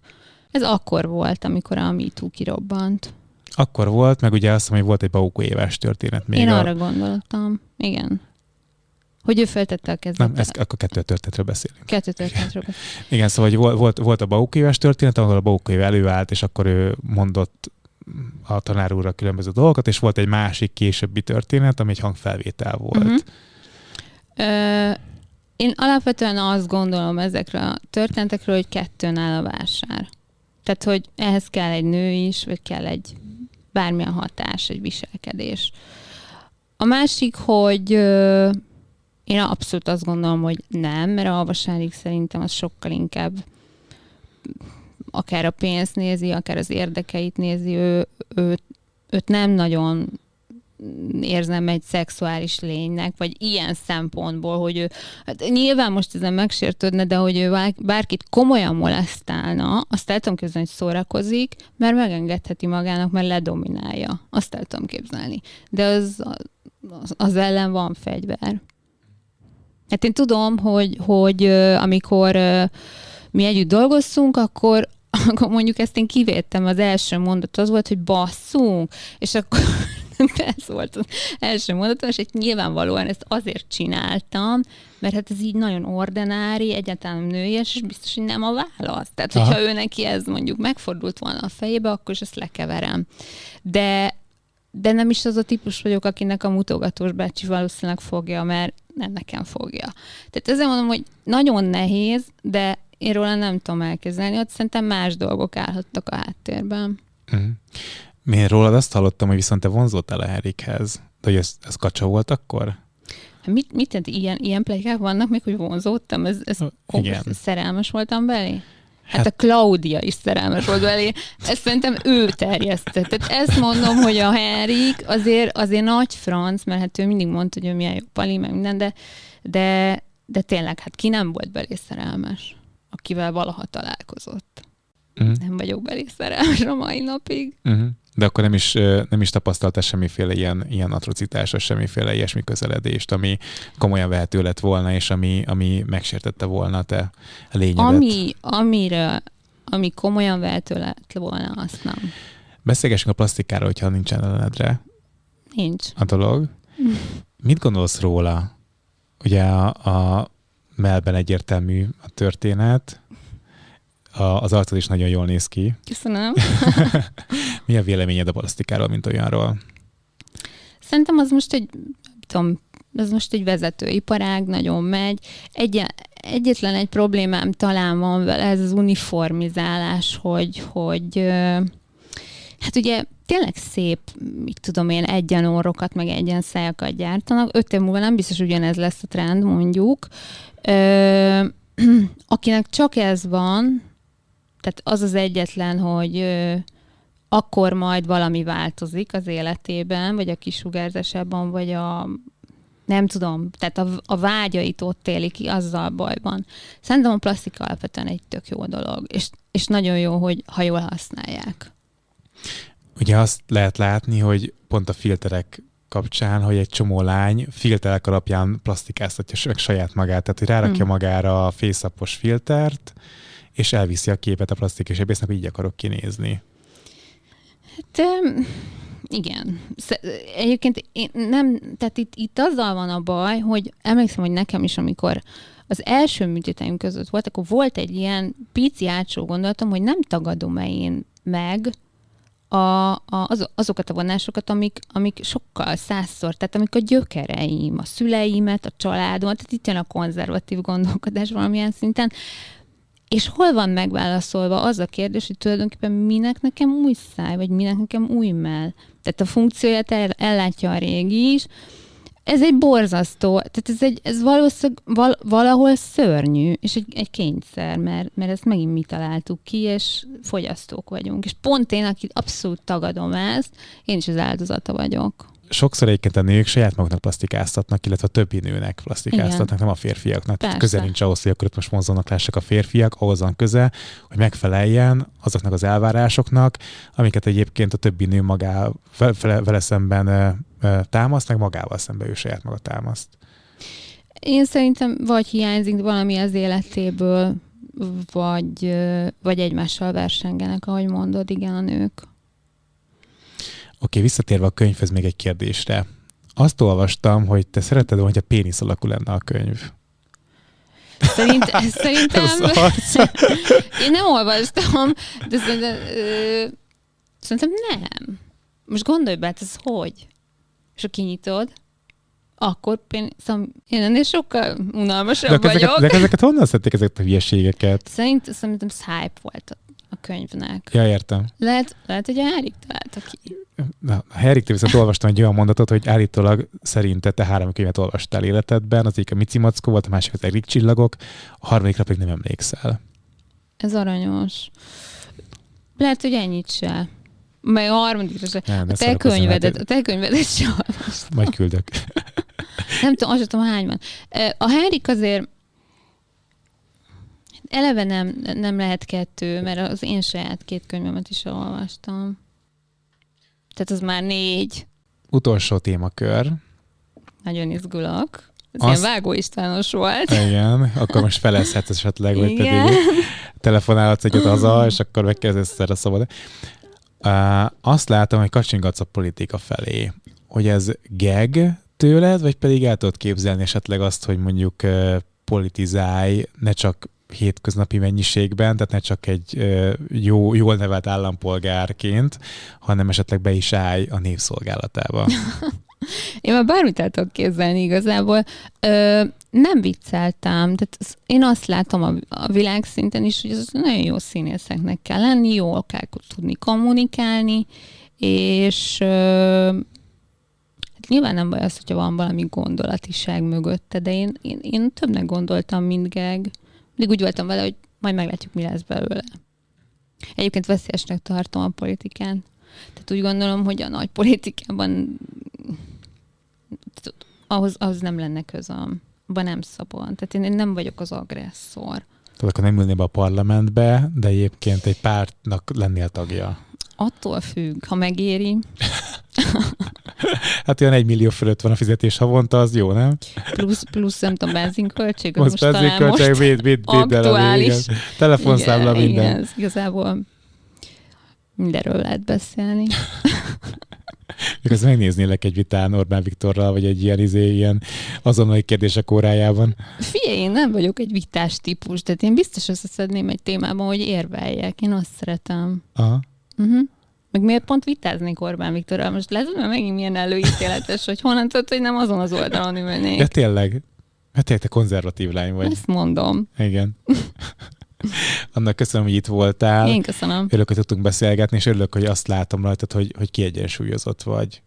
Ez akkor volt, amikor a MeToo kirobbant. Akkor volt, meg ugye azt mondom, hogy volt egy Baukó éves történet még. Én a... arra gondoltam, igen. Hogy ő feltette a kezet. Nem, ez, akkor kettő történetről beszélünk. Kettő történetről beszélünk. Igen, szóval hogy volt, volt a Baukó éves történet, ahol a Baukó előállt, és akkor ő mondott a tanár úrra különböző dolgokat, és volt egy másik későbbi történet, ami egy hangfelvétel volt. Uh-huh. Ö, én alapvetően azt gondolom ezekről a történetekről, hogy kettőn áll a vásár. Tehát, hogy ehhez kell egy nő is, vagy kell egy bármilyen hatás, egy viselkedés. A másik, hogy ö, én abszolút azt gondolom, hogy nem, mert a alvasárig szerintem az sokkal inkább akár a pénzt nézi, akár az érdekeit nézi, ő, ő, őt nem nagyon érzem egy szexuális lénynek, vagy ilyen szempontból, hogy ő, hát nyilván most ezen megsértődne, de hogy ő bárkit komolyan molesztálna, azt el tudom képzelni, hogy szórakozik, mert megengedheti magának, mert ledominálja. Azt el tudom képzelni. De az, az, az ellen van fegyver. Hát én tudom, hogy, hogy amikor mi együtt dolgoztunk, akkor, akkor mondjuk ezt én kivédtem, az első mondat az volt, hogy basszunk, és akkor [LAUGHS] ez volt az első mondatom, és egy nyilvánvalóan ezt azért csináltam, mert hát ez így nagyon ordinári, egyáltalán nőies, és biztos, hogy nem a válasz. Tehát, Aha. hogyha ő neki ez mondjuk megfordult volna a fejébe, akkor is ezt lekeverem. De de nem is az a típus vagyok, akinek a mutogatós bácsi valószínűleg fogja, mert nem nekem fogja. Tehát ezért mondom, hogy nagyon nehéz, de én róla nem tudom elképzelni, ott szerintem más dolgok állhattak a háttérben. Uh-huh. Én rólad azt hallottam, hogy viszont te vonzottál a Erikhez. De hogy ez, ez kacsa volt akkor? Hát mit, mit tehát ilyen, ilyen plegykák vannak még, hogy vonzódtam? Ez, ez Igen. szerelmes voltam belé? Hát, hát a Claudia is szerelmes volt belé. Ezt szerintem ő terjesztett. Tehát ezt mondom, hogy a Henrik azért, azért nagy franc, mert hát ő mindig mondta, hogy ő milyen jó pali, meg minden, de, de, de tényleg, hát ki nem volt belé szerelmes, akivel valaha találkozott. Uh-huh. Nem vagyok belé szerelmes a mai napig. Uh-huh. De akkor nem is, nem is tapasztalta semmiféle ilyen, ilyen atrocitásos, semmiféle ilyesmi közeledést, ami komolyan vehető lett volna, és ami, ami megsértette volna te lényedet. Ami, amire, ami komolyan vehető lett volna, azt nem. Beszélgessünk a plastikáról, hogyha nincsen ellenedre. Nincs. A dolog. [LAUGHS] Mit gondolsz róla? Ugye a, a melben egyértelmű a történet, a, az arcod is nagyon jól néz ki. Köszönöm. [LAUGHS] Mi a véleményed a balasztikáról, mint olyanról? Szerintem az most egy, tudom, ez most egy vezetőiparág, nagyon megy. Egy, egyetlen egy problémám talán van vele, ez az uniformizálás, hogy, hogy hát ugye tényleg szép, mit tudom én, egyenorrokat, meg egyen szájakat gyártanak. Öt év múlva nem biztos ugyanez lesz a trend, mondjuk. Ö, [CLEARS THROAT] akinek csak ez van, tehát az az egyetlen, hogy ö, akkor majd valami változik az életében, vagy a kisugárzásában, vagy a nem tudom, tehát a, a vágyait ott éli ki, azzal bajban. Szerintem a plastika alapvetően egy tök jó dolog, és, és nagyon jó, hogy ha jól használják. Ugye azt lehet látni, hogy pont a filterek kapcsán, hogy egy csomó lány filterek alapján plastikáztatja meg saját magát, tehát hogy rárakja hmm. magára a fészapos filtert, és elviszi a képet a plastikus ebésznek, hogy így akarok kinézni. Hát igen. Egyébként én nem, tehát itt, itt azzal van a baj, hogy emlékszem, hogy nekem is, amikor az első műtéteim között volt, akkor volt egy ilyen pici átsó gondolatom, hogy nem tagadom-e én meg a, a, az, azokat a vonásokat, amik, amik sokkal százszor, tehát amik a gyökereim, a szüleimet, a családomat, tehát itt jön a konzervatív gondolkodás valamilyen szinten, és hol van megválaszolva az a kérdés, hogy tulajdonképpen minek nekem új száj, vagy minek nekem új mell. Tehát a funkcióját el, ellátja a régi is. Ez egy borzasztó, tehát ez, egy, ez valószínűleg val, valahol szörnyű, és egy, egy kényszer, mert, mert ezt megint mi találtuk ki, és fogyasztók vagyunk. És pont én, aki abszolút tagadom ezt, én is az áldozata vagyok sokszor egyébként a nők saját maguknak plastikáztatnak, illetve a többi nőnek plastikáztatnak, Igen. nem a férfiaknak. Tehát köze nincs ahhoz, hogy akkor most mozdulnak lássak a férfiak, ahhoz van köze, hogy megfeleljen azoknak az elvárásoknak, amiket egyébként a többi nő magá, vele, vele szemben támaszt, meg magával szemben ő saját maga támaszt. Én szerintem vagy hiányzik valami az életéből, vagy, vagy egymással versengenek, ahogy mondod, igen, a nők. Oké, visszatérve a könyvhez még egy kérdésre. Azt olvastam, hogy te szereted, hogyha pénisz alakú lenne a könyv. Szerint, [LAUGHS] szerintem... [LAUGHS] én nem olvastam, de szerintem, ö, szerintem nem. Most gondolj be, hát ez hogy? És ha kinyitod, akkor én, szóval én ennél sokkal unalmasabb de vagyok. Ezeket, de ezeket honnan szedték ezeket a hülyeségeket? Szerint, szerintem hype volt a könyvnek. Ja, értem. Lehet, lehet hogy a Hárik találta ki. Na, a Hárik viszont olvastam egy olyan mondatot, hogy állítólag szerinted te három könyvet olvastál életedben, az egyik a Mici Mackó volt, a másik az Erik Csillagok, a harmadikra pedig nem emlékszel. Ez aranyos. Lehet, hogy ennyit se. Meg a harmadikra se. Nem, a te könyvedet, a te könyvedet se olvastam. Majd küldök. nem tudom, azt tudom hány van. A Hárik azért eleve nem, nem lehet kettő, mert az én saját két könyvemet is olvastam. Tehát az már négy. Utolsó témakör. Nagyon izgulok. Ez Azt... ilyen vágó Istános volt. Igen, akkor most felezhetsz esetleg, vagy Igen. pedig telefonálhatsz egyet haza, és akkor megkezdesz erre szabad. Uh, azt látom, hogy kacsingatsz a politika felé. Hogy ez geg tőled, vagy pedig el tudod képzelni esetleg azt, hogy mondjuk uh, politizálj, ne csak hétköznapi mennyiségben, tehát ne csak egy jó, jól nevelt állampolgárként, hanem esetleg be is állj a népszolgálatába. [LAUGHS] Én már bármit el tudok képzelni igazából. Ö, nem vicceltem, tehát én azt látom a, a világszinten is, hogy ez nagyon jó színészeknek kell lenni, jól kell tudni kommunikálni, és ö, hát nyilván nem baj az, hogyha van valami gondolatiság mögötte, de én, én, én többnek gondoltam, mint Geg. Mindig úgy voltam vele, hogy majd meglátjuk, mi lesz belőle. Egyébként veszélyesnek tartom a politikán. Tehát úgy gondolom, hogy a nagy politikában ahhoz, ahhoz nem lenne közöm. abban nem szabad. Tehát én, én nem vagyok az agresszor. Tehát akkor nem ülnél be a parlamentbe, de egyébként egy pártnak lennél tagja. Attól függ, ha megéri. [LAUGHS] hát olyan egy millió fölött van a fizetés havonta, az jó, nem? Plusz, plusz nem tudom, benzinköltség, az most, most benzinköltség, most véd, véd, véd aktuális. El, Telefonszámla igen, minden. Igen, ez igazából mindenről lehet beszélni. [LAUGHS] Mikor megnéznélek egy vitán Orbán Viktorral, vagy egy ilyen, izé, ilyen azonnali kérdések órájában. Figyelj, én nem vagyok egy vitás típus, de én biztos összeszedném egy témában, hogy érveljek. Én azt szeretem. Aha. Uh-huh. Meg miért pont vitáznék Orbán Viktorral? Most lesz, mert megint milyen előítéletes, hogy honnan tudod, hogy nem azon az oldalon ülnék. De tényleg. Hát tényleg te konzervatív lány vagy. Ezt mondom. Igen. [LAUGHS] Annak köszönöm, hogy itt voltál. Én köszönöm. Örülök, hogy tudtunk beszélgetni, és örülök, hogy azt látom rajtad, hogy, hogy kiegyensúlyozott vagy.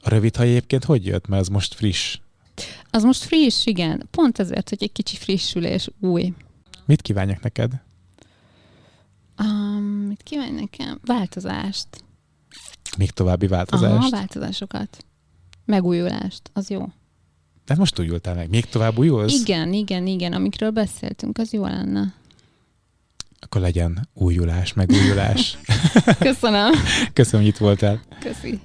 A rövid haj egyébként hogy jött? Mert az most friss. Az most friss, igen. Pont ezért, hogy egy kicsi frissülés, új. Mit kívánjak neked? Um, mit kívánj nekem? Változást. Még további változást? Aha, változásokat. Megújulást, az jó. De most újultál meg. Még tovább újulsz? Igen, igen, igen. Amikről beszéltünk, az jó lenne. Akkor legyen újulás, megújulás. [LAUGHS] Köszönöm. Köszönöm, hogy itt voltál. Köszi.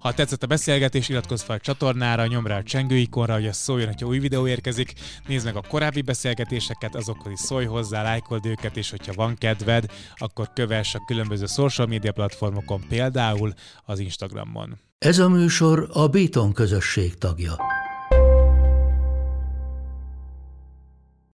Ha tetszett a beszélgetés, iratkozz fel a csatornára, nyomd rá a csengő ikonra, hogy az szóljon, hogyha új videó érkezik. Nézd meg a korábbi beszélgetéseket, azokhoz is szólj hozzá, lájkold őket, és hogyha van kedved, akkor kövess a különböző social media platformokon, például az Instagramon. Ez a műsor a Béton közösség tagja.